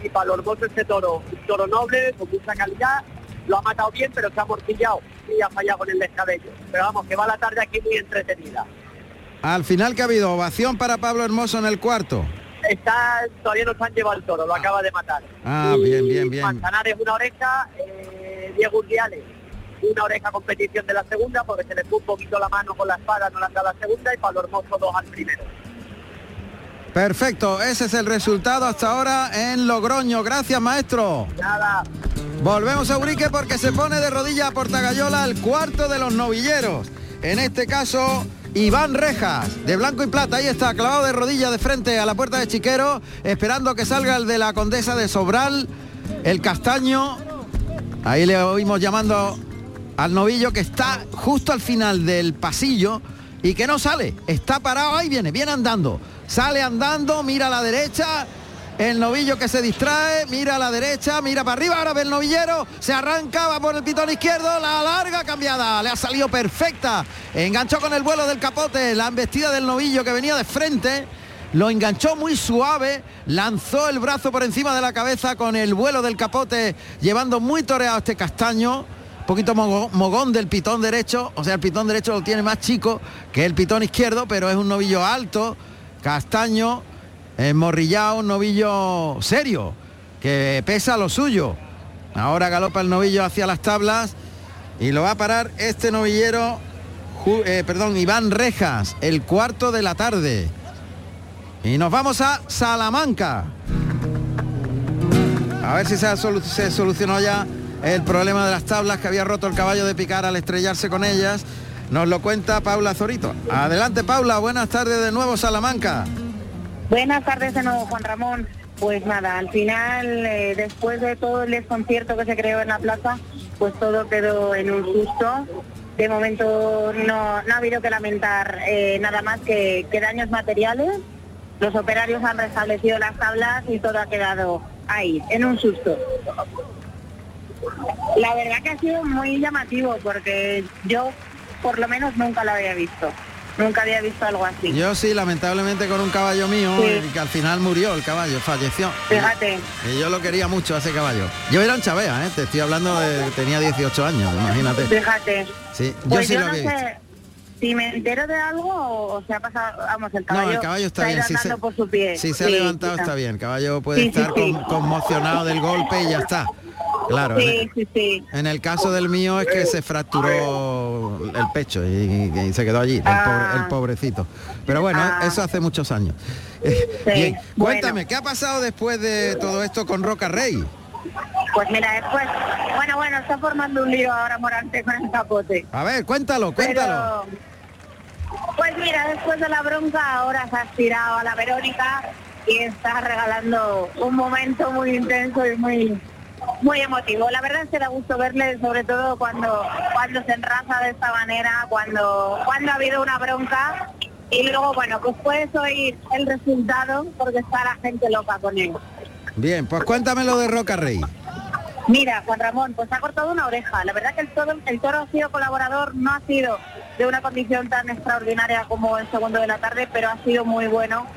Y para los hermoso este toro, un toro noble, con mucha calidad, lo ha matado bien, pero se ha morcillado y ha fallado con el descabello. Pero vamos, que va la tarde aquí muy entretenida. Al final que ha habido ovación para Pablo Hermoso en el cuarto. Está, todavía no se han llevado el toro, lo acaba de matar. Ah, Y bien, bien, bien. Manzanares una oreja, eh, Diego Urdiales una oreja competición de la segunda porque se le fue un poquito la mano con la espada, no han dado la segunda y Pablo Hermoso dos al primero. Perfecto, ese es el resultado hasta ahora en Logroño. Gracias, maestro. Nada. Volvemos a Urique porque se pone de rodilla a Portagayola el cuarto de los novilleros. En este caso, Iván Rejas, de blanco y plata. Ahí está, clavado de rodilla de frente a la puerta de Chiquero, esperando que salga el de la condesa de Sobral, el castaño. Ahí le oímos llamando al novillo que está justo al final del pasillo y que no sale. Está parado, ahí viene, viene andando. Sale andando, mira a la derecha. El novillo que se distrae, mira a la derecha, mira para arriba, ahora ve el novillero, se arranca, va por el pitón izquierdo, la larga cambiada, le ha salido perfecta. Enganchó con el vuelo del capote, la embestida del novillo que venía de frente, lo enganchó muy suave, lanzó el brazo por encima de la cabeza con el vuelo del capote, llevando muy toreado este castaño, poquito mogón del pitón derecho, o sea, el pitón derecho lo tiene más chico que el pitón izquierdo, pero es un novillo alto, castaño, morrillado, un novillo serio, que pesa lo suyo. Ahora galopa el novillo hacia las tablas y lo va a parar este novillero, eh, perdón, Iván Rejas, el cuarto de la tarde. Y nos vamos a Salamanca. A ver si se solucionó ya el problema de las tablas que había roto el caballo de picar al estrellarse con ellas. Nos lo cuenta Paula Zorito. Adelante Paula, buenas tardes de nuevo Salamanca. Buenas tardes de nuevo, Juan Ramón. Pues nada, al final, eh, después de todo el desconcierto que se creó en la plaza, pues todo quedó en un susto. De momento no, ha habido que lamentar eh, nada más que, que daños materiales. Los operarios han restablecido las tablas y todo ha quedado ahí, en un susto. La verdad que ha sido muy llamativo porque yo por lo menos nunca lo había visto. Nunca había visto algo así. Yo sí, lamentablemente con un caballo mío, Sí. y que al final murió el caballo, falleció. Fíjate. Y yo lo quería mucho a ese caballo. Yo era un chavea, ¿eh? te estoy hablando de tenía 18 años, imagínate. Fíjate. Sí, yo Pues sí yo lo no visto. sé si me entero de algo o, se ha pasado, vamos, el caballo, No, el caballo está bien. Si se, por su pie. si se ha levantado está bien. El caballo puede Sí, estar con- conmocionado del golpe y ya está. Claro. en el- Sí, sí, sí. En el caso del mío es que se fracturó el pecho y, y se quedó allí, el, Ah. pobre- el pobrecito. Pero bueno, Ah. eso hace muchos años. Bien, cuéntame, ¿qué ha pasado después de todo esto con Roca Rey? Pues mira, después, bueno, bueno, está formando un lío ahora Morante con el capote. A ver, cuéntalo, cuéntalo. Pero, pues mira, después de la bronca ahora se ha aspirado a la Verónica y está regalando un momento muy intenso y muy muy emotivo. La verdad es que da gusto verle, sobre todo cuando cuando se enraza de esta manera, cuando cuando ha habido una bronca y luego, bueno, pues puedes oír el resultado porque está la gente loca con él. Bien, pues cuéntame lo de Roca Rey. Mira, Juan Ramón, pues ha cortado una oreja. La verdad que el toro, el toro ha sido colaborador, no ha sido de una condición tan extraordinaria como el segundo de la tarde, pero ha sido muy bueno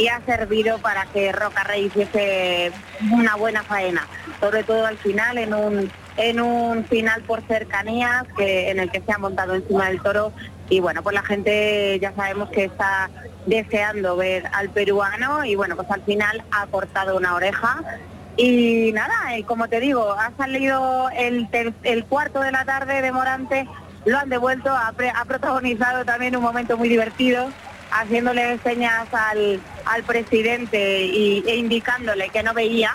y ha servido para que Roca Rey hiciese una buena faena, sobre todo al final, en un en un final por cercanías que en el que se ha montado encima del toro. Y bueno, pues la gente ya sabemos que está deseando ver al peruano y bueno, pues al final ha cortado una oreja. Y nada, eh, como te digo, ha salido el, el cuarto de la tarde de Morante, lo han devuelto, ha protagonizado también un momento muy divertido haciéndole señas al, al presidente y, e indicándole que no veía.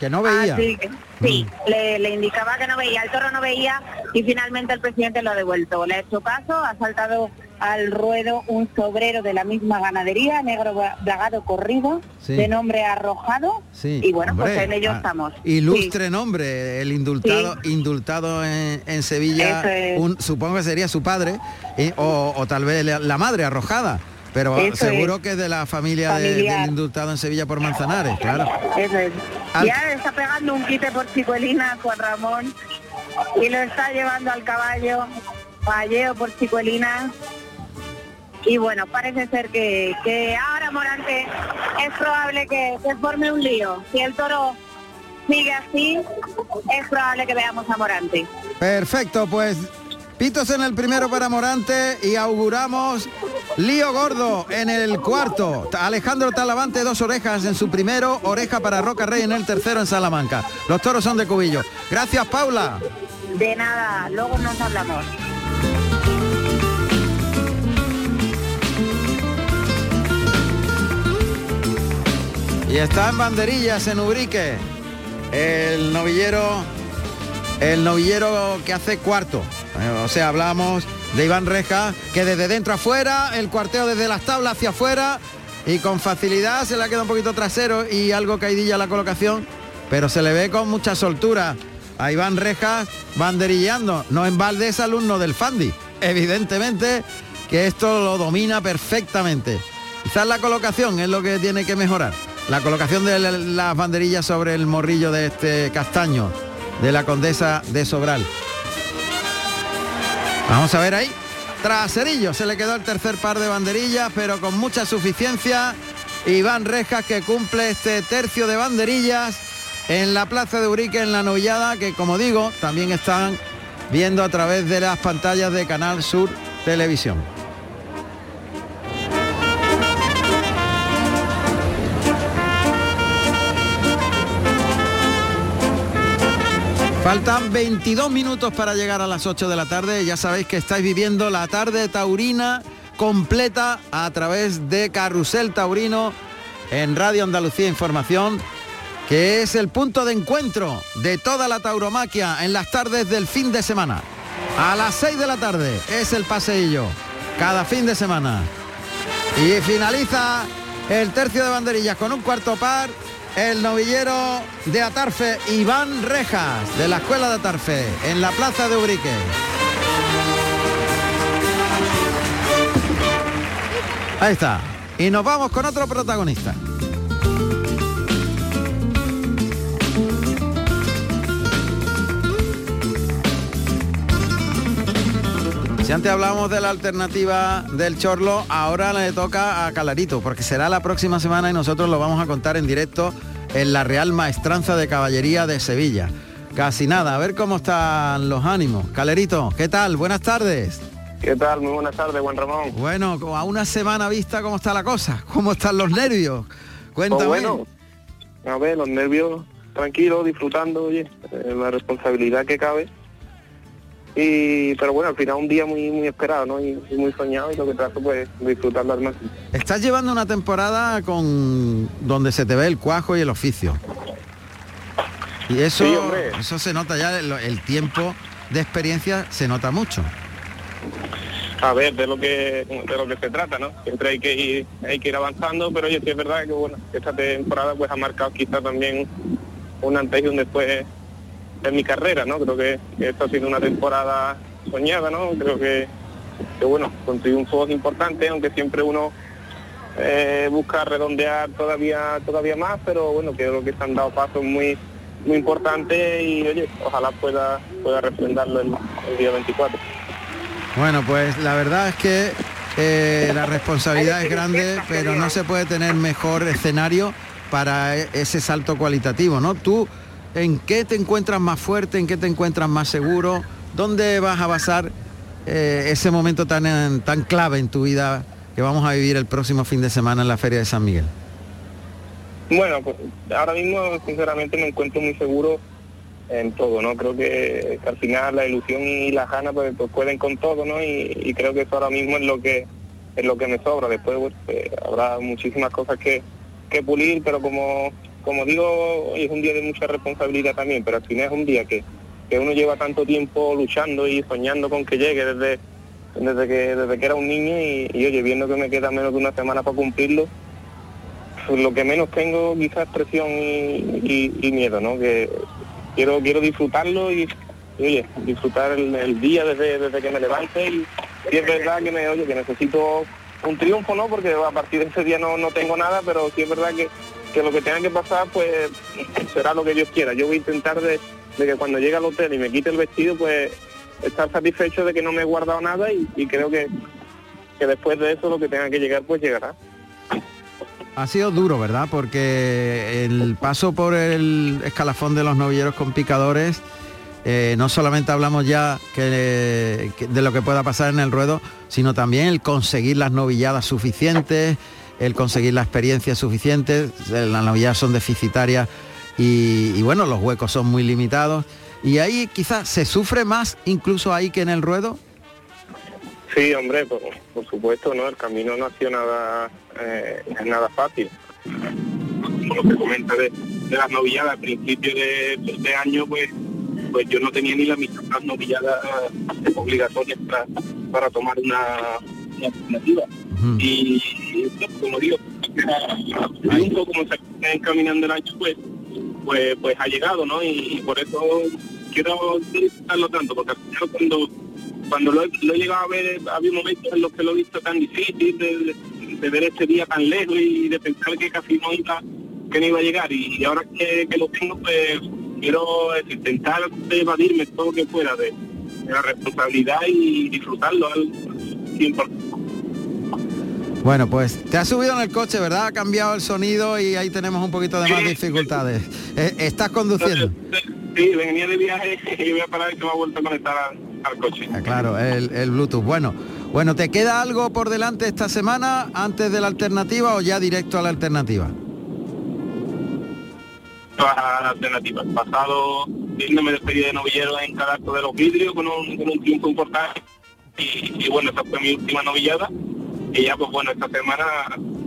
Que no veía. Así sí, le, le indicaba que no veía, el toro no veía y finalmente el presidente lo ha devuelto. Le ha hecho caso, ha saltado al ruedo un sobrero de la misma ganadería, negro bragado corrido, Sí. de nombre arrojado. Sí, y bueno, pues en ello ah, estamos. Ilustre nombre, el indultado, indultado en, en Sevilla, Eso es. un- supongo que sería su padre, eh, o, o tal vez la madre arrojada, pero Eso seguro es. que es de la familia de- del indultado en Sevilla por Manzanares, claro. Eso es. Al- Ya está pegando un quite por Chicuelina Juan Ramón y lo está llevando al caballo, palleo por Chicuelina. Y bueno, parece ser que, que ahora Morante es probable que se forme un lío. Si el toro sigue así, es probable que veamos a Morante. Perfecto, pues pitos en el primero para Morante y auguramos lío gordo en el cuarto. Alejandro Talavante, dos orejas en su primero, oreja para Roca Rey en el tercero en Salamanca. Los toros son de Cubillo. Gracias, Paula. De nada, luego nos hablamos. Y está en banderillas en Ubrique. El novillero. El novillero que hace cuarto. Eh, O sea, hablamos de Iván Reja, que desde dentro afuera, el cuarteo desde las tablas hacia afuera y con facilidad se le ha quedado un poquito trasero y algo caidilla la colocación, pero se le ve con mucha soltura a Iván Rejas banderilleando. No en balde es alumno del Fandi. Evidentemente que esto lo domina perfectamente. Quizás la colocación es lo que tiene que mejorar. La colocación de la- las banderillas sobre el morrillo de este castaño, de la condesa de Sobral. Vamos a ver ahí. Traserillo, se le quedó el tercer par de banderillas, pero con mucha suficiencia. Iván Rejas que cumple este tercio de banderillas en la plaza de Urique, en la novillada, que como digo, también están viendo a través de las pantallas de Canal Sur Televisión. Faltan 22 minutos para llegar a las 8 de la tarde. Ya sabéis que estáis viviendo la tarde taurina completa a través de Carrusel Taurino en Radio Andalucía Información, que es el punto de encuentro de toda la tauromaquia en las tardes del fin de semana. A las 6 de la tarde es el paseillo, cada fin de semana. Y finaliza el tercio de banderillas con un cuarto par el novillero de Atarfe, Iván Rejas, de la Escuela de Atarfe, en la Plaza de Ubrique. Ahí está. Y nos vamos con otro protagonista. Si antes hablábamos de la alternativa del Chorlo, ahora le toca a Calarito, porque será la próxima semana y nosotros lo vamos a contar en directo en la Real Maestranza de Caballería de Sevilla. Casi nada, a ver cómo están los ánimos. Calerito, ¿qué tal? Buenas tardes. ¿Qué tal? Muy buenas tardes, buen Ramón. Bueno, a una semana vista, ¿cómo está la cosa? ¿Cómo están los nervios? Cuéntame. Pues bueno, a ver, los nervios tranquilos, disfrutando, oye, eh, la responsabilidad que cabe. Y, pero bueno, al final un día muy muy esperado, ¿no? Y, muy soñado y lo que trato pues disfrutarlo al máximo. Estás llevando una temporada con donde se te ve el cuajo y el oficio. Y eso, Sí, eso se nota ya, el, el tiempo de experiencia se nota mucho. A ver, de lo que de lo que se trata, ¿no? Siempre hay que ir, hay que ir avanzando, pero oye, sí es verdad que bueno, esta temporada pues ha marcado quizá también un antes y un después en mi carrera, ¿no? Creo que, esto ha sido una temporada soñada, ¿no? Creo que, que bueno, con triunfos importantes, aunque siempre uno eh, busca redondear todavía todavía más, pero bueno, creo que se han dado pasos muy muy importantes y oye, ojalá pueda pueda refrendarlo el, el día 24. Bueno, pues la verdad es que eh, la responsabilidad es grande, pero no se puede tener mejor escenario para e- ese salto cualitativo, ¿no? Tú, ¿en qué te encuentras más fuerte? ¿En qué te encuentras más seguro? ¿Dónde vas a basar eh, ese momento tan, tan clave en tu vida que vamos a vivir el próximo fin de semana en la Feria de San Miguel? Bueno, pues ahora mismo sinceramente me encuentro muy seguro en todo, ¿no? Creo que, que al final la ilusión y las ganas pues, pues pueden con todo, ¿no? Y, creo que eso ahora mismo es lo que es lo que me sobra. Después pues, habrá muchísimas cosas que, que pulir, pero como, como digo, es un día de mucha responsabilidad también, pero al final es un día que, que uno lleva tanto tiempo luchando y soñando con que llegue desde, desde, que, desde que era un niño y, oye, viendo que me queda menos de una semana para cumplirlo, pues, lo que menos tengo quizás es presión y, miedo, ¿no? Que quiero, quiero disfrutarlo y, oye, disfrutar el, el día desde, desde que me levante y, y es verdad que me, oye, que necesito un triunfo, ¿no? Porque a partir de ese día no, no tengo nada, pero sí es verdad que, que lo que tenga que pasar, pues será lo que Dios quiera. Yo voy a intentar de, que cuando llegue al hotel y me quite el vestido, pues estar satisfecho de que no me he guardado nada y, creo que, que después de eso lo que tenga que llegar, pues llegará. Ha sido duro, ¿verdad? Porque el paso por el escalafón de los novilleros con picadores, eh, no solamente hablamos ya que de lo que pueda pasar en el ruedo, sino también el conseguir las novilladas suficientes, el conseguir la experiencia suficiente. Eh, Las novilladas son deficitarias y, bueno, los huecos son muy limitados. Y ahí quizás se sufre más incluso ahí que en el ruedo. Sí, hombre, por, por supuesto, ¿no? El camino no ha sido nada, eh, nada fácil. Como lo que comenta de, de las novilladas al principio de, de año, pues pues yo no tenía ni la mitad de las novilladas obligatorias para, para tomar una, una alternativa. Y, como digo, el triunfo, como se está encaminando el año, pues, pues, pues ha llegado, ¿no? Y, y por eso quiero disfrutarlo tanto, porque al final cuando cuando lo he, lo he llegado a ver, había momentos en los que lo he visto tan difícil, de, de- de ver este día tan lejos y de pensar que casi no iba, que no iba a llegar. Y, ahora que, que lo tengo, pues quiero es, intentar evadirme todo lo que pueda de, de la responsabilidad y disfrutarlo al 100%. Bueno, pues te has subido en el coche, ¿verdad? Ha cambiado el sonido y ahí tenemos un poquito de más dificultades. Eh, ¿Estás conduciendo? Sí, venía de viaje y voy a parar y se me ha vuelto a conectar al, al coche. Ah, Claro, el, el Bluetooth. Bueno, bueno, ¿te queda algo por delante esta semana antes de la alternativa o ya directo a la alternativa? todas las alternativas. Pasado, viéndome despedida de novillero en cada acto de los vidrios con un, con un triunfo importante. Y, bueno, esa fue mi última novillada. Y ya, pues bueno, esta semana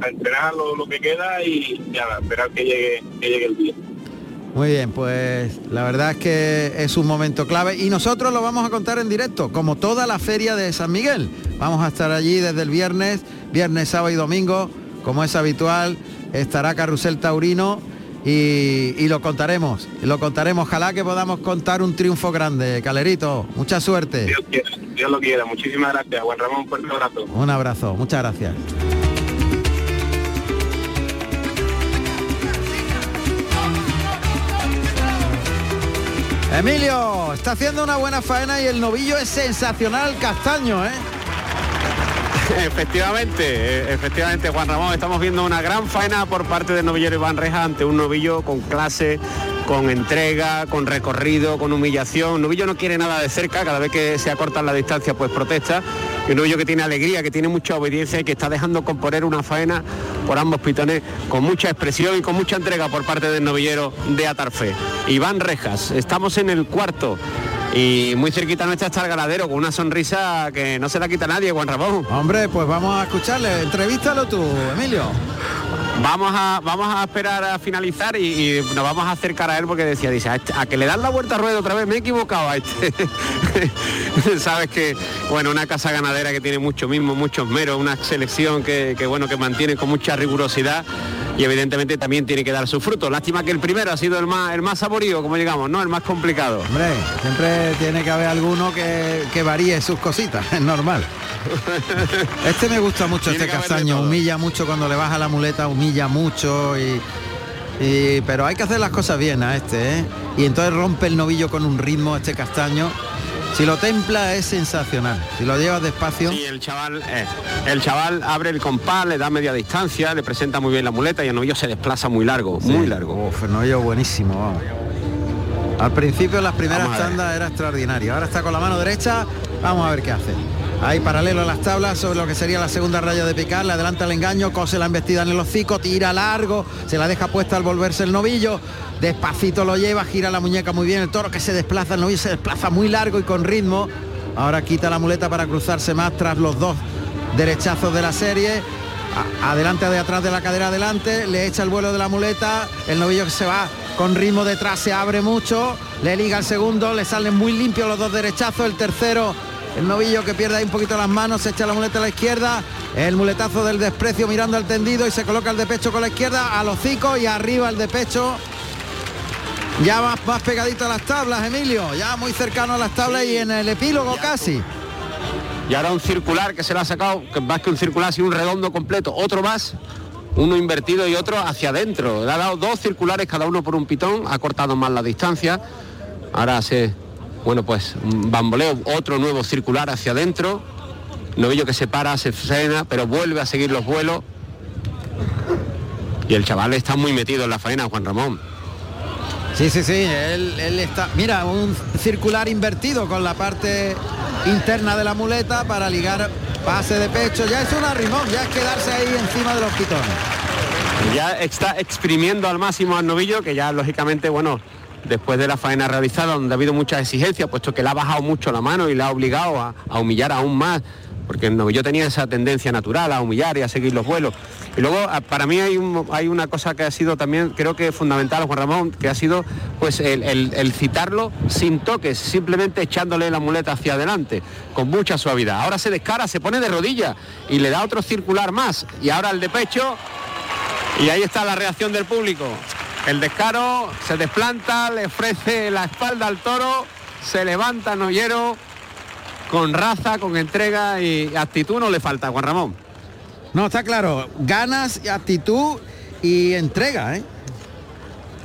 a entrenar lo, lo que queda y ya a esperar que llegue, que llegue el día. Muy bien, pues la verdad es que es un momento clave y nosotros lo vamos a contar en directo, como toda la feria de San Miguel. Vamos a estar allí desde el viernes, viernes, sábado y domingo, como es habitual, estará Carrusel Taurino y, y lo contaremos, lo contaremos. Ojalá que podamos contar un triunfo grande, Calerito. Mucha suerte. Dios quiera, Dios lo quiera. Muchísimas gracias. Juan Ramón, un fuerte abrazo. Un abrazo, muchas gracias. Emilio, está haciendo una buena faena y el novillo es sensacional castaño, ¿eh? Efectivamente, eh, efectivamente, Juan Ramón, estamos viendo una gran faena por parte del novillero Iván Reja ante un novillo con clase, con entrega, con recorrido, con humillación. Un novillo no quiere nada de cerca, cada vez que se acortan la distancia pues protesta. Y un novillo que tiene alegría, que tiene mucha obediencia y que está dejando componer una faena por ambos pitones con mucha expresión y con mucha entrega por parte del novillero de Atarfe. Iván Rejas, estamos en el cuarto. Y muy cerquita nuestra está el ganadero con una sonrisa que no se la quita nadie, Juan Ramón. Hombre, pues vamos a escucharle. Entrevístalo tú, Emilio. Vamos a, vamos a esperar a finalizar y, y nos vamos a acercar a él porque decía, dice, a, este- a que le dan la vuelta a rueda otra vez, me he equivocado a este. Sabes que, bueno, una casa ganadera que tiene mucho mismo, mucho esmero, una selección que, que, bueno, que mantiene con mucha rigurosidad y evidentemente también tiene que dar su fruto. Lástima que el primero ha sido el más, el más saborío, como llegamos, ¿no? El más complicado. Hombre, siempre tiene que haber alguno que, que varíe sus cositas, es normal. Este me gusta mucho, Tiene este castaño, humilla mucho cuando le baja la muleta, humilla mucho y, y- pero hay que hacer las cosas bien a este, ¿eh? Y entonces rompe el novillo con un ritmo este castaño. Si lo templa es sensacional. Si lo llevas despacio. Y el chaval, eh, el chaval abre el compás, le da media distancia, le presenta muy bien la muleta y el novillo se desplaza muy largo, muy largo. Uf, el novillo buenísimo, vamos. Al principio las primeras tandas era extraordinario. Ahora está con la mano derecha. Vamos a ver qué hace. Ahí paralelo a las tablas sobre lo que sería la segunda raya de picar, le adelanta el engaño, cose la embestida en el hocico, tira largo, se la deja puesta al volverse el novillo, despacito lo lleva, gira la muñeca muy bien, el toro que se desplaza, el novillo se desplaza muy largo y con ritmo. Ahora quita la muleta para cruzarse más tras los dos derechazos de la serie. Adelante de atrás de la cadera adelante, le echa el vuelo de la muleta, el novillo que se va con ritmo detrás se abre mucho, le liga el segundo, le salen muy limpios los dos derechazos, el tercero, el novillo que pierde ahí un poquito las manos, se echa la muleta a la izquierda, el muletazo del desprecio mirando al tendido y se coloca el de pecho con la izquierda, al hocico y arriba el de pecho. Ya más, más pegadito a las tablas, Emilio, ya muy cercano a las tablas y en el epílogo casi. Y ahora un circular que se le ha sacado, que más que un circular, sino un redondo completo, otro más, uno invertido y otro hacia adentro. Le ha dado dos circulares, cada uno por un pitón, ha cortado más la distancia. Ahora hace, bueno, pues un bamboleo, otro nuevo circular hacia adentro. Novillo que se para, se frena, pero vuelve a seguir los vuelos. Y el chaval está muy metido en la faena, Juan Ramón. Sí, sí, sí, él, él está. Mira, un circular invertido con la parte interna de la muleta para ligar pase de pecho. Ya es un arrimón, ya es quedarse ahí encima de los pitones. Ya está exprimiendo al máximo al novillo, que ya lógicamente, bueno, después de la faena realizada, donde ha habido muchas exigencias, puesto que le ha bajado mucho la mano y le ha obligado a, humillar aún más, porque el novillo tenía esa tendencia natural a humillar y a seguir los vuelos. Y luego, a- para mí hay, un- hay una cosa que ha sido también, creo que fundamental, Juan Ramón, que ha sido pues el, el- citarlo sin toques, simplemente echándole la muleta hacia adelante, con mucha suavidad. Ahora se descara, se pone de rodillas y le da otro circular más. Y ahora el de pecho, y ahí está la reacción del público. El descaro se desplanta, le ofrece la espalda al toro, se levanta Noyero con raza, con entrega y actitud no le falta, Juan Ramón. No, está claro, ganas, actitud y entrega, ¿eh?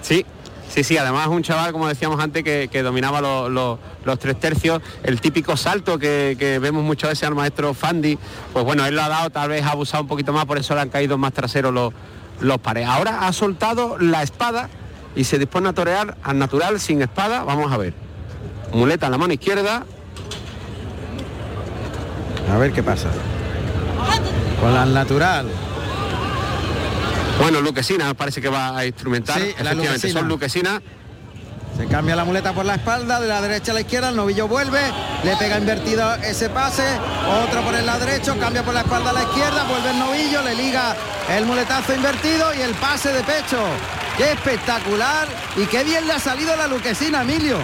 Sí, sí, sí, además un chaval, como decíamos antes, que, que dominaba lo- lo- los tres tercios, el típico salto que, que vemos muchas veces al maestro Fandi, pues bueno, él lo ha dado, tal vez ha abusado un poquito más, por eso le han caído más traseros los, los pares. Ahora ha soltado la espada y se dispone a torear al natural sin espada, vamos a ver. Muleta en la mano izquierda, A ver qué pasa. Con la natural. bueno, Luquesina parece que va a instrumentar, Sí, efectivamente, son Luquesina. Se cambia la muleta por la espalda, de la derecha a la izquierda, el novillo vuelve, le pega invertido ese pase, otro por el lado derecho, cambia por la espalda a la izquierda, vuelve el novillo, le liga el muletazo invertido y el pase de pecho. ¡Qué espectacular! Y qué bien le ha salido la luquesina, Emilio.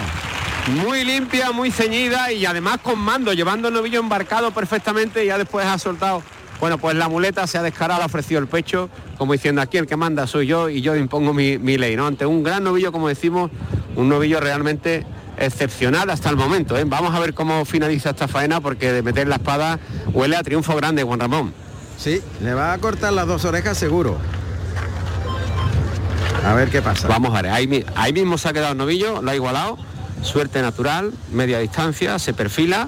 Muy limpia, muy ceñida y además con mando, llevando el novillo embarcado perfectamente y ya después ha soltado. Bueno, pues la muleta se ha descarado, ha ofrecido el pecho, como diciendo aquí el que manda soy yo y yo impongo mi, mi ley, ¿no? Ante un gran novillo, como decimos, un novillo realmente excepcional hasta el momento. ¿eh? Vamos a ver cómo finaliza esta faena porque de meter la espada huele a triunfo grande, Juan Ramón. Sí, le va a cortar las dos orejas seguro. A ver qué pasa. Vamos a ver, ahí mismo se ha quedado el novillo, lo ha igualado, suerte natural, media distancia, se perfila,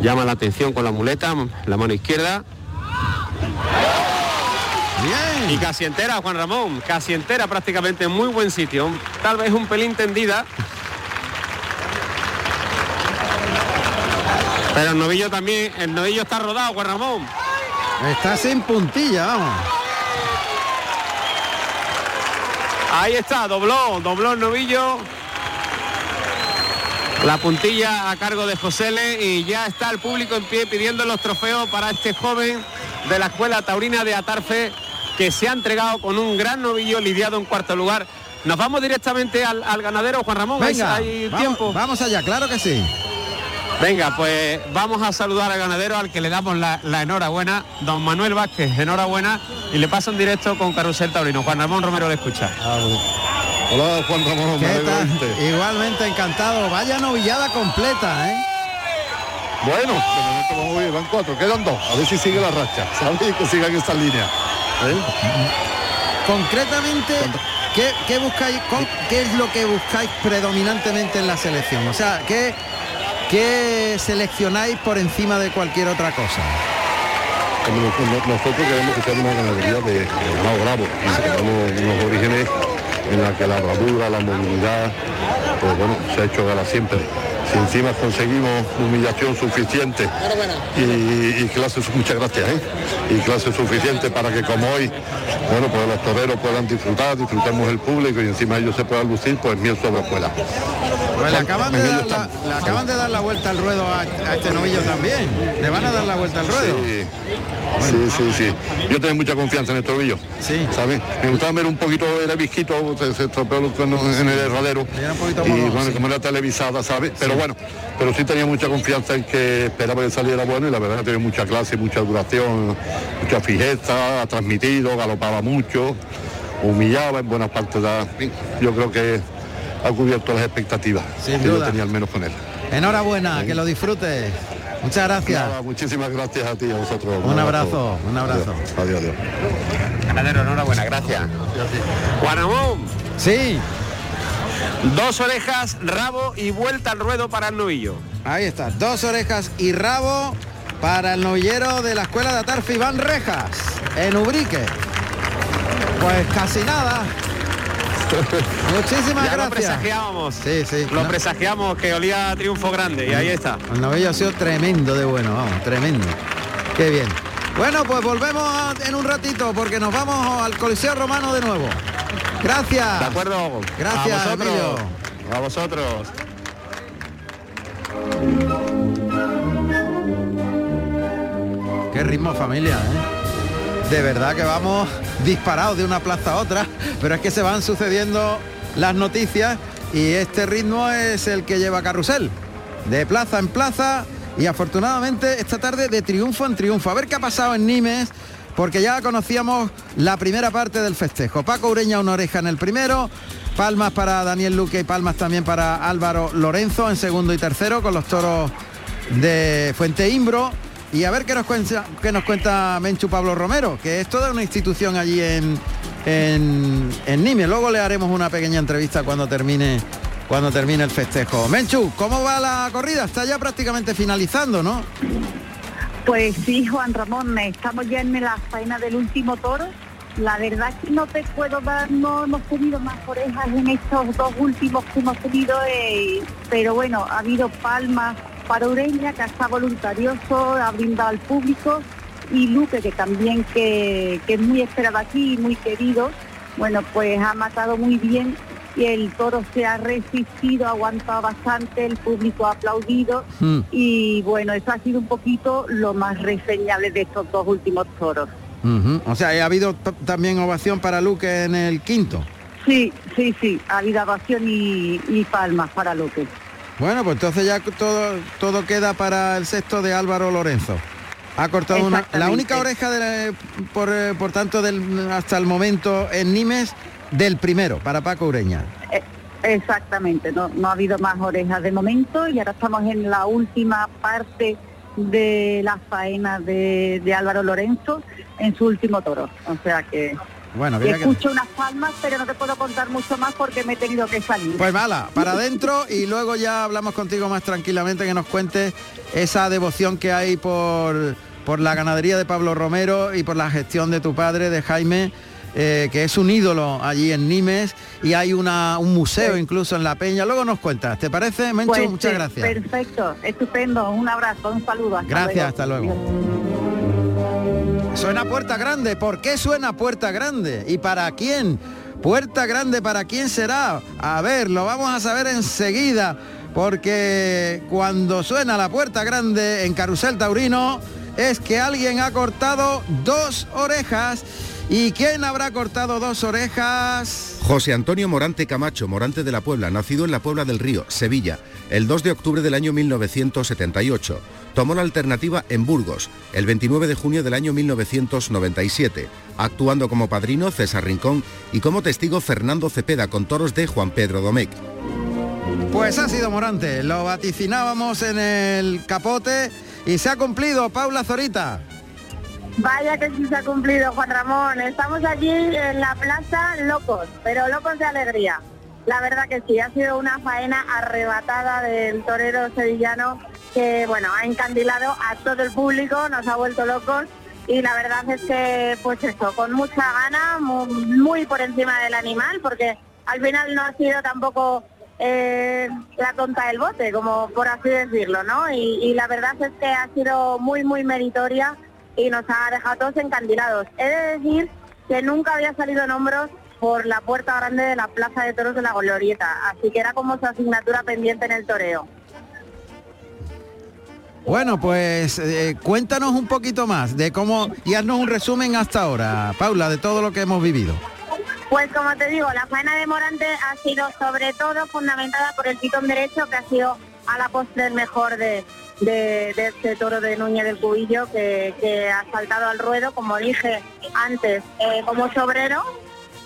llama la atención con la muleta, la mano izquierda. Bien. Y casi entera, Juan Ramón, casi entera prácticamente, en muy buen sitio, tal vez un pelín tendida. Pero el novillo también, el novillo está rodado, Juan Ramón. Está sin puntilla, vamos. Ahí está, dobló, dobló el novillo. La puntilla a cargo de José Le y ya está el público en pie pidiendo los trofeos para este joven de la Escuela Taurina de Atarfe que se ha entregado con un gran novillo lidiado en cuarto lugar. Nos vamos directamente al, al ganadero, Juan Ramón. ¿hay- Venga, ¿hay vamos, tiempo? vamos allá, claro que sí. Venga, pues vamos a saludar al ganadero al que le damos la, la enhorabuena, don Manuel Vázquez, enhorabuena, y le paso en directo con Carrusel Taurino. Juan Ramón Romero le escucha. Hola Juan Ramón, ¿Qué me. Igualmente encantado. Vaya novillada completa, ¿eh? Bueno, de momento vamos bien, van cuatro, quedan dos, a ver si sigue la racha, ¿sabes? Que sigan esa línea. ¿eh? Concretamente, ¿qué, qué buscáis, con- qué es lo que buscáis predominantemente en la selección? O sea, ¿qué, qué seleccionáis por encima de cualquier otra cosa? Nosotros queremos que sea una ganadería de, de bravo, que tenemos unos orígenes en la que la bravura, la movilidad, pues bueno, se ha hecho gala siempre. Si encima conseguimos humillación suficiente y, y clase, muchas gracias, ¿eh? y clase suficiente para que como hoy, bueno, pues los toreros puedan disfrutar, disfrutemos el público y encima ellos se puedan lucir, pues miel sobre hojuela. Pues le acaban, de dar la, le acaban de dar la vuelta al ruedo a, a este novillo también. Le van a dar la vuelta al ruedo. Sí, sí, sí. Yo tengo mucha confianza en este ovillo. Sí. ¿Sabes? Me gustaba ver un poquito, era visquito, se, se estropeó en el herradero. Y bueno, sí. como era televisada, ¿sabes? Pero bueno, pero sí tenía mucha confianza en que esperaba que saliera bueno y la verdad tenía mucha clase, mucha duración, mucha fijeza, ha transmitido, galopaba mucho, humillaba en buenas partes. de- Yo creo que ha cubierto las expectativas Sin que yo tenía al menos con él. Enhorabuena, que lo disfrutes. Muchas gracias. Nada, muchísimas gracias a ti, a vosotros. Un abrazo, un abrazo. Adiós, adiós. Ganadero, enhorabuena, gracias. Juan Ramón. Sí. Dos orejas, rabo y vuelta al ruedo para el novillo. Ahí está, dos orejas y rabo para el novillero de la escuela de Atarfe Iván Rejas, en Ubrique. Pues casi nada. Muchísimas ya lo gracias. presagiábamos. Sí, sí. Lo No. presagiamos que olía a triunfo grande y ahí está. El novillo ha sido tremendo de bueno, vamos, tremendo. Qué bien. Bueno, pues volvemos a- en un ratito porque nos vamos al Coliseo Romano de nuevo. Gracias. De acuerdo. Gracias, A vosotros. Emilio. A vosotros. Qué ritmo familia, ¿eh? De verdad que vamos disparados de una plaza a otra, pero es que se van sucediendo las noticias y este ritmo es el que lleva Carrusel. De plaza en plaza y afortunadamente esta tarde de triunfo en triunfo. A ver qué ha pasado en Nimes, porque ya conocíamos la primera parte del festejo. Paco Ureña una oreja en el primero, palmas para Daniel Luque y palmas también para Álvaro Lorenzo en segundo y tercero con los toros de Fuente Imbro. Y a ver qué nos cuenta, qué nos cuenta Menchu Pablo Romero, que es toda una institución allí en, en, en Nimes. Luego le haremos una pequeña entrevista cuando termine, cuando termine el festejo. Menchu, ¿cómo va la corrida? Está ya prácticamente finalizando, ¿no? Pues sí, Juan Ramón, estamos ya en la faena del último toro. La verdad que no te puedo dar, no hemos tenido más orejas en estos dos últimos que hemos tenido, eh, pero bueno, ha habido palmas para Ureña, que está voluntarioso, ha brindado al público, y Luque, que también que, que es muy esperado aquí y muy querido, bueno, pues ha matado muy bien y el toro se ha resistido, ha aguantado bastante, el público ha aplaudido Mm. y bueno, eso ha sido un poquito lo más reseñable de estos dos últimos toros. O sea, ha habido también ovación para Luque en el quinto. Sí, sí, sí, ha habido ovación y, y palmas para Luque. Bueno, pues entonces ya todo, todo queda para el sexto de Álvaro Lorenzo. Ha cortado una, la única oreja de- por, eh, por tanto del, hasta el momento en Nimes del primero para Paco Ureña. Eh, Exactamente, no, no ha habido más orejas de momento y ahora estamos en la última parte de la faena de, de Álvaro Lorenzo en su último toro. O sea que Bueno, que escucho unas palmas, pero no te puedo contar mucho más porque me he tenido que salir. Pues mala, para adentro y luego ya hablamos contigo más tranquilamente que nos cuentes esa devoción que hay por, por la ganadería de Pablo Romero y por la gestión de tu padre, de Jaime, eh, que es un ídolo allí en Nimes y hay una, un museo incluso en La Peña. Luego nos cuentas, ¿te parece, Mencho? Pues, Muchas gracias. Perfecto, estupendo. Un abrazo, un saludo. hasta Gracias, luego. hasta luego. Suena puerta grande. ¿Por qué suena puerta grande? ¿Y para quién? Puerta grande, ¿para quién será? A ver, lo vamos a saber enseguida. Porque cuando suena la puerta grande en Carrusel Taurino es que alguien ha cortado dos orejas. ¿Y quién habrá cortado dos orejas? José Antonio Morante Camacho, Morante de la Puebla, nacido en la Puebla del Río, Sevilla, el 2 de octubre del año 1978. Tomó la alternativa en Burgos, el 29 de junio del año 1997, actuando como padrino César Rincón y como testigo Fernando Cepeda con toros de Juan Pedro Domecq. Pues ha sido Morante. Lo vaticinábamos en el capote y se ha cumplido, Paula Zorita. Vaya que sí se ha cumplido, Juan Ramón. Estamos allí en la plaza locos, pero locos de alegría. La verdad que sí, ha sido una faena arrebatada del torero sevillano que, bueno, ha encandilado a todo el público, nos ha vuelto locos y la verdad es que, pues eso, con mucha gana, mu- muy, por encima del animal, porque al final no ha sido tampoco eh, la tonta del bote, como por así decirlo, ¿no? Y, y la verdad es que ha sido muy, muy meritoria y nos ha dejado todos encandilados. He de decir que nunca había salido en hombros por la puerta grande de la Plaza de Toros de la Glorieta, así que era como su asignatura pendiente en el toreo. Bueno, pues eh, cuéntanos un poquito más de cómo y haznos un resumen hasta ahora, Paula, de todo lo que hemos vivido. Pues como te digo, la faena de Morante ha sido sobre todo fundamentada por el pitón derecho, que ha sido a la postre el mejor de, este toro de Núñez del Cubillo, que, que ha saltado al ruedo, como dije antes, eh, como sobrero,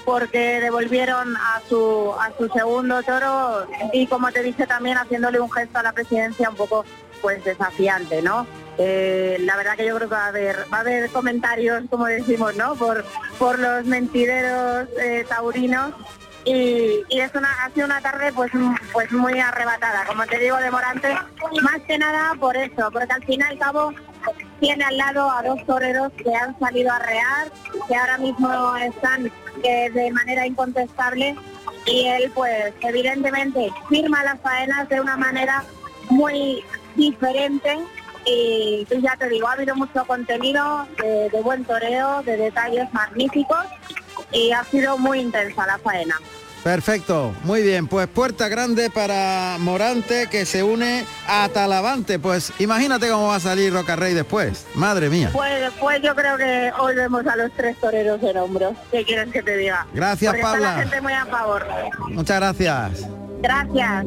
porque devolvieron a su, a su segundo toro y como te dije también haciéndole un gesto a la presidencia un poco pues desafiante, ¿no? Eh, la verdad que yo creo que va a haber, va a haber comentarios, como decimos, ¿no? Por, por los mentideros eh, taurinos y, es una, ha sido una tarde pues, pues muy arrebatada, como te digo, de Morante, más que nada por eso, porque al fin y al cabo tiene al lado a dos toreros que han salido a rear, que ahora mismo están eh, de manera incontestable y él pues evidentemente firma las faenas de una manera muy diferente y pues ya te digo, ha habido mucho contenido de, de buen toreo, de detalles magníficos y ha sido muy intensa la faena. Perfecto, muy bien, pues puerta grande para Morante que se une a Talavante, pues imagínate cómo va a salir Rocarrey después, madre mía. Pues después yo creo que hoy vemos a los tres toreros en hombros. ¿Qué quieres que te diga? Gracias, Porque está Paula. la gente muy a favor. Muchas gracias. Gracias.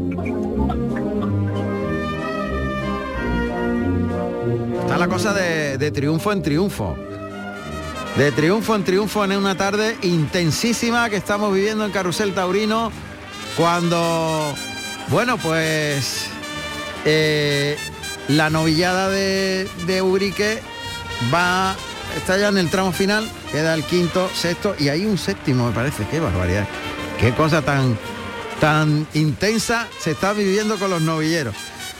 Está la cosa de, de triunfo en triunfo. De triunfo en triunfo en una tarde intensísima que estamos viviendo en Carrusel Taurino cuando, bueno, pues eh, la novillada de, de Urique va, está ya en el tramo final, queda el quinto, sexto y hay un séptimo, me parece, qué barbaridad. Qué cosa tan, tan intensa se está viviendo con los novilleros.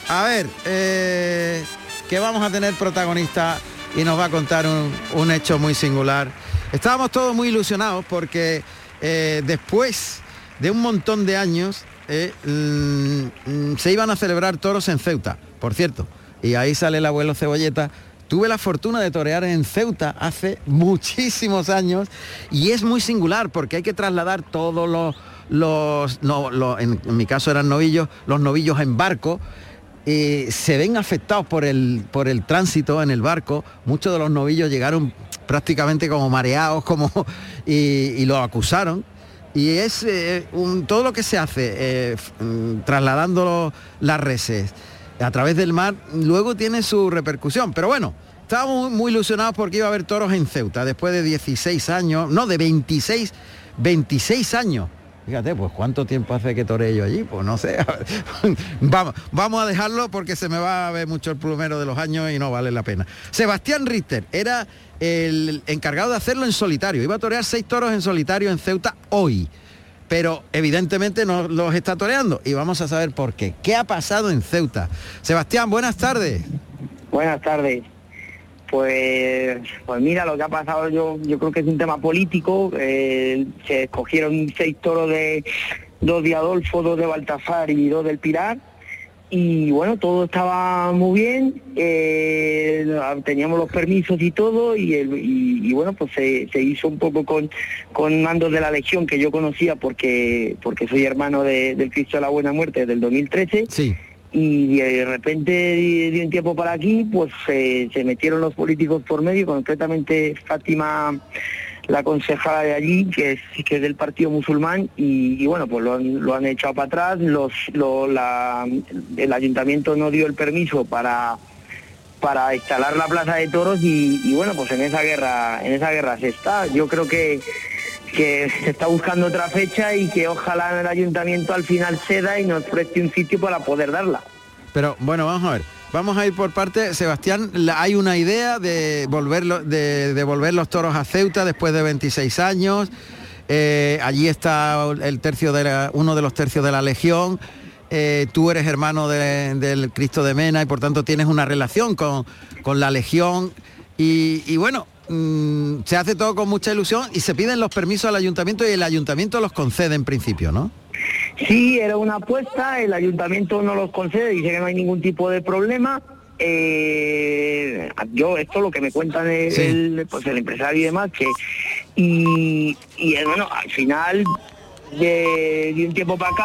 A ver, eh, que vamos a tener protagonista y nos va a contar un, un hecho muy singular. Estábamos todos muy ilusionados porque eh, después de un montón de años eh, mm, mm, se iban a celebrar toros en Ceuta, por cierto. Y ahí sale el abuelo Cebolleta. Tuve la fortuna de torear en Ceuta hace muchísimos años y es muy singular porque hay que trasladar todos los, en mi caso eran novillos, los novillos en barco, eh, se ven afectados por el, por el tránsito en el barco. Muchos de los novillos llegaron prácticamente como mareados como, y, los acusaron. Y es eh, todo lo que se hace eh, mm, trasladando las reses a través del mar, luego tiene su repercusión. Pero bueno, estábamos muy ilusionados porque iba a haber toros en Ceuta después de 16 años, no, de 26, 26 años. Fíjate, pues cuánto tiempo hace que toré yo allí, pues no sé. vamos, vamos a dejarlo porque se me va a ver mucho el plumero de los años y no vale la pena. Sebastián Richter era el encargado de hacerlo en solitario. Iba a torear seis toros en solitario en Ceuta hoy. Pero evidentemente no los está toreando y vamos a saber por qué. ¿Qué ha pasado en Ceuta? Sebastián, buenas tardes. Buenas tardes. Pues, pues mira, lo que ha pasado yo, yo creo que es un tema político. eh, se escogieron seis toros de dos de Adolfo, dos de Baltasar y dos del Pilar. Y bueno, todo estaba muy bien, eh, teníamos los permisos y todo, y, bueno, pues se, hizo un poco con, con mandos de la Legión que yo conocía porque, porque soy hermano de- del Cristo de la Buena Muerte del 2013 Sí. Y de repente de, un tiempo para aquí pues eh, se metieron los políticos por medio concretamente Fátima la concejala de allí que es que es del partido musulmán y, bueno pues lo han, lo han echado para atrás. Los lo- la- el ayuntamiento no dio el permiso para para instalar la plaza de toros y, y bueno pues en esa guerra en esa guerra se está. Yo creo que que se está buscando otra fecha y que ojalá el ayuntamiento al final ceda y nos preste un sitio para poder darla. Pero bueno, vamos a ver. Vamos a ir por parte, Sebastián, hay una idea de volverlo, de devolver los toros a Ceuta después de 26 años. Eh, allí está el tercio de la- uno de los tercios de la Legión. Eh, tú eres hermano de- del Cristo de Mena y por tanto tienes una relación con, con la Legión. Y bueno, mm, se hace todo con mucha ilusión y se piden los permisos al ayuntamiento y el ayuntamiento los concede en principio, ¿no? Sí, era una apuesta, el ayuntamiento no los concede, dice que no hay ningún tipo de problema. Eh, yo esto lo que me cuentan el, el, pues el empresario y demás que y, y bueno al final de, de un tiempo para acá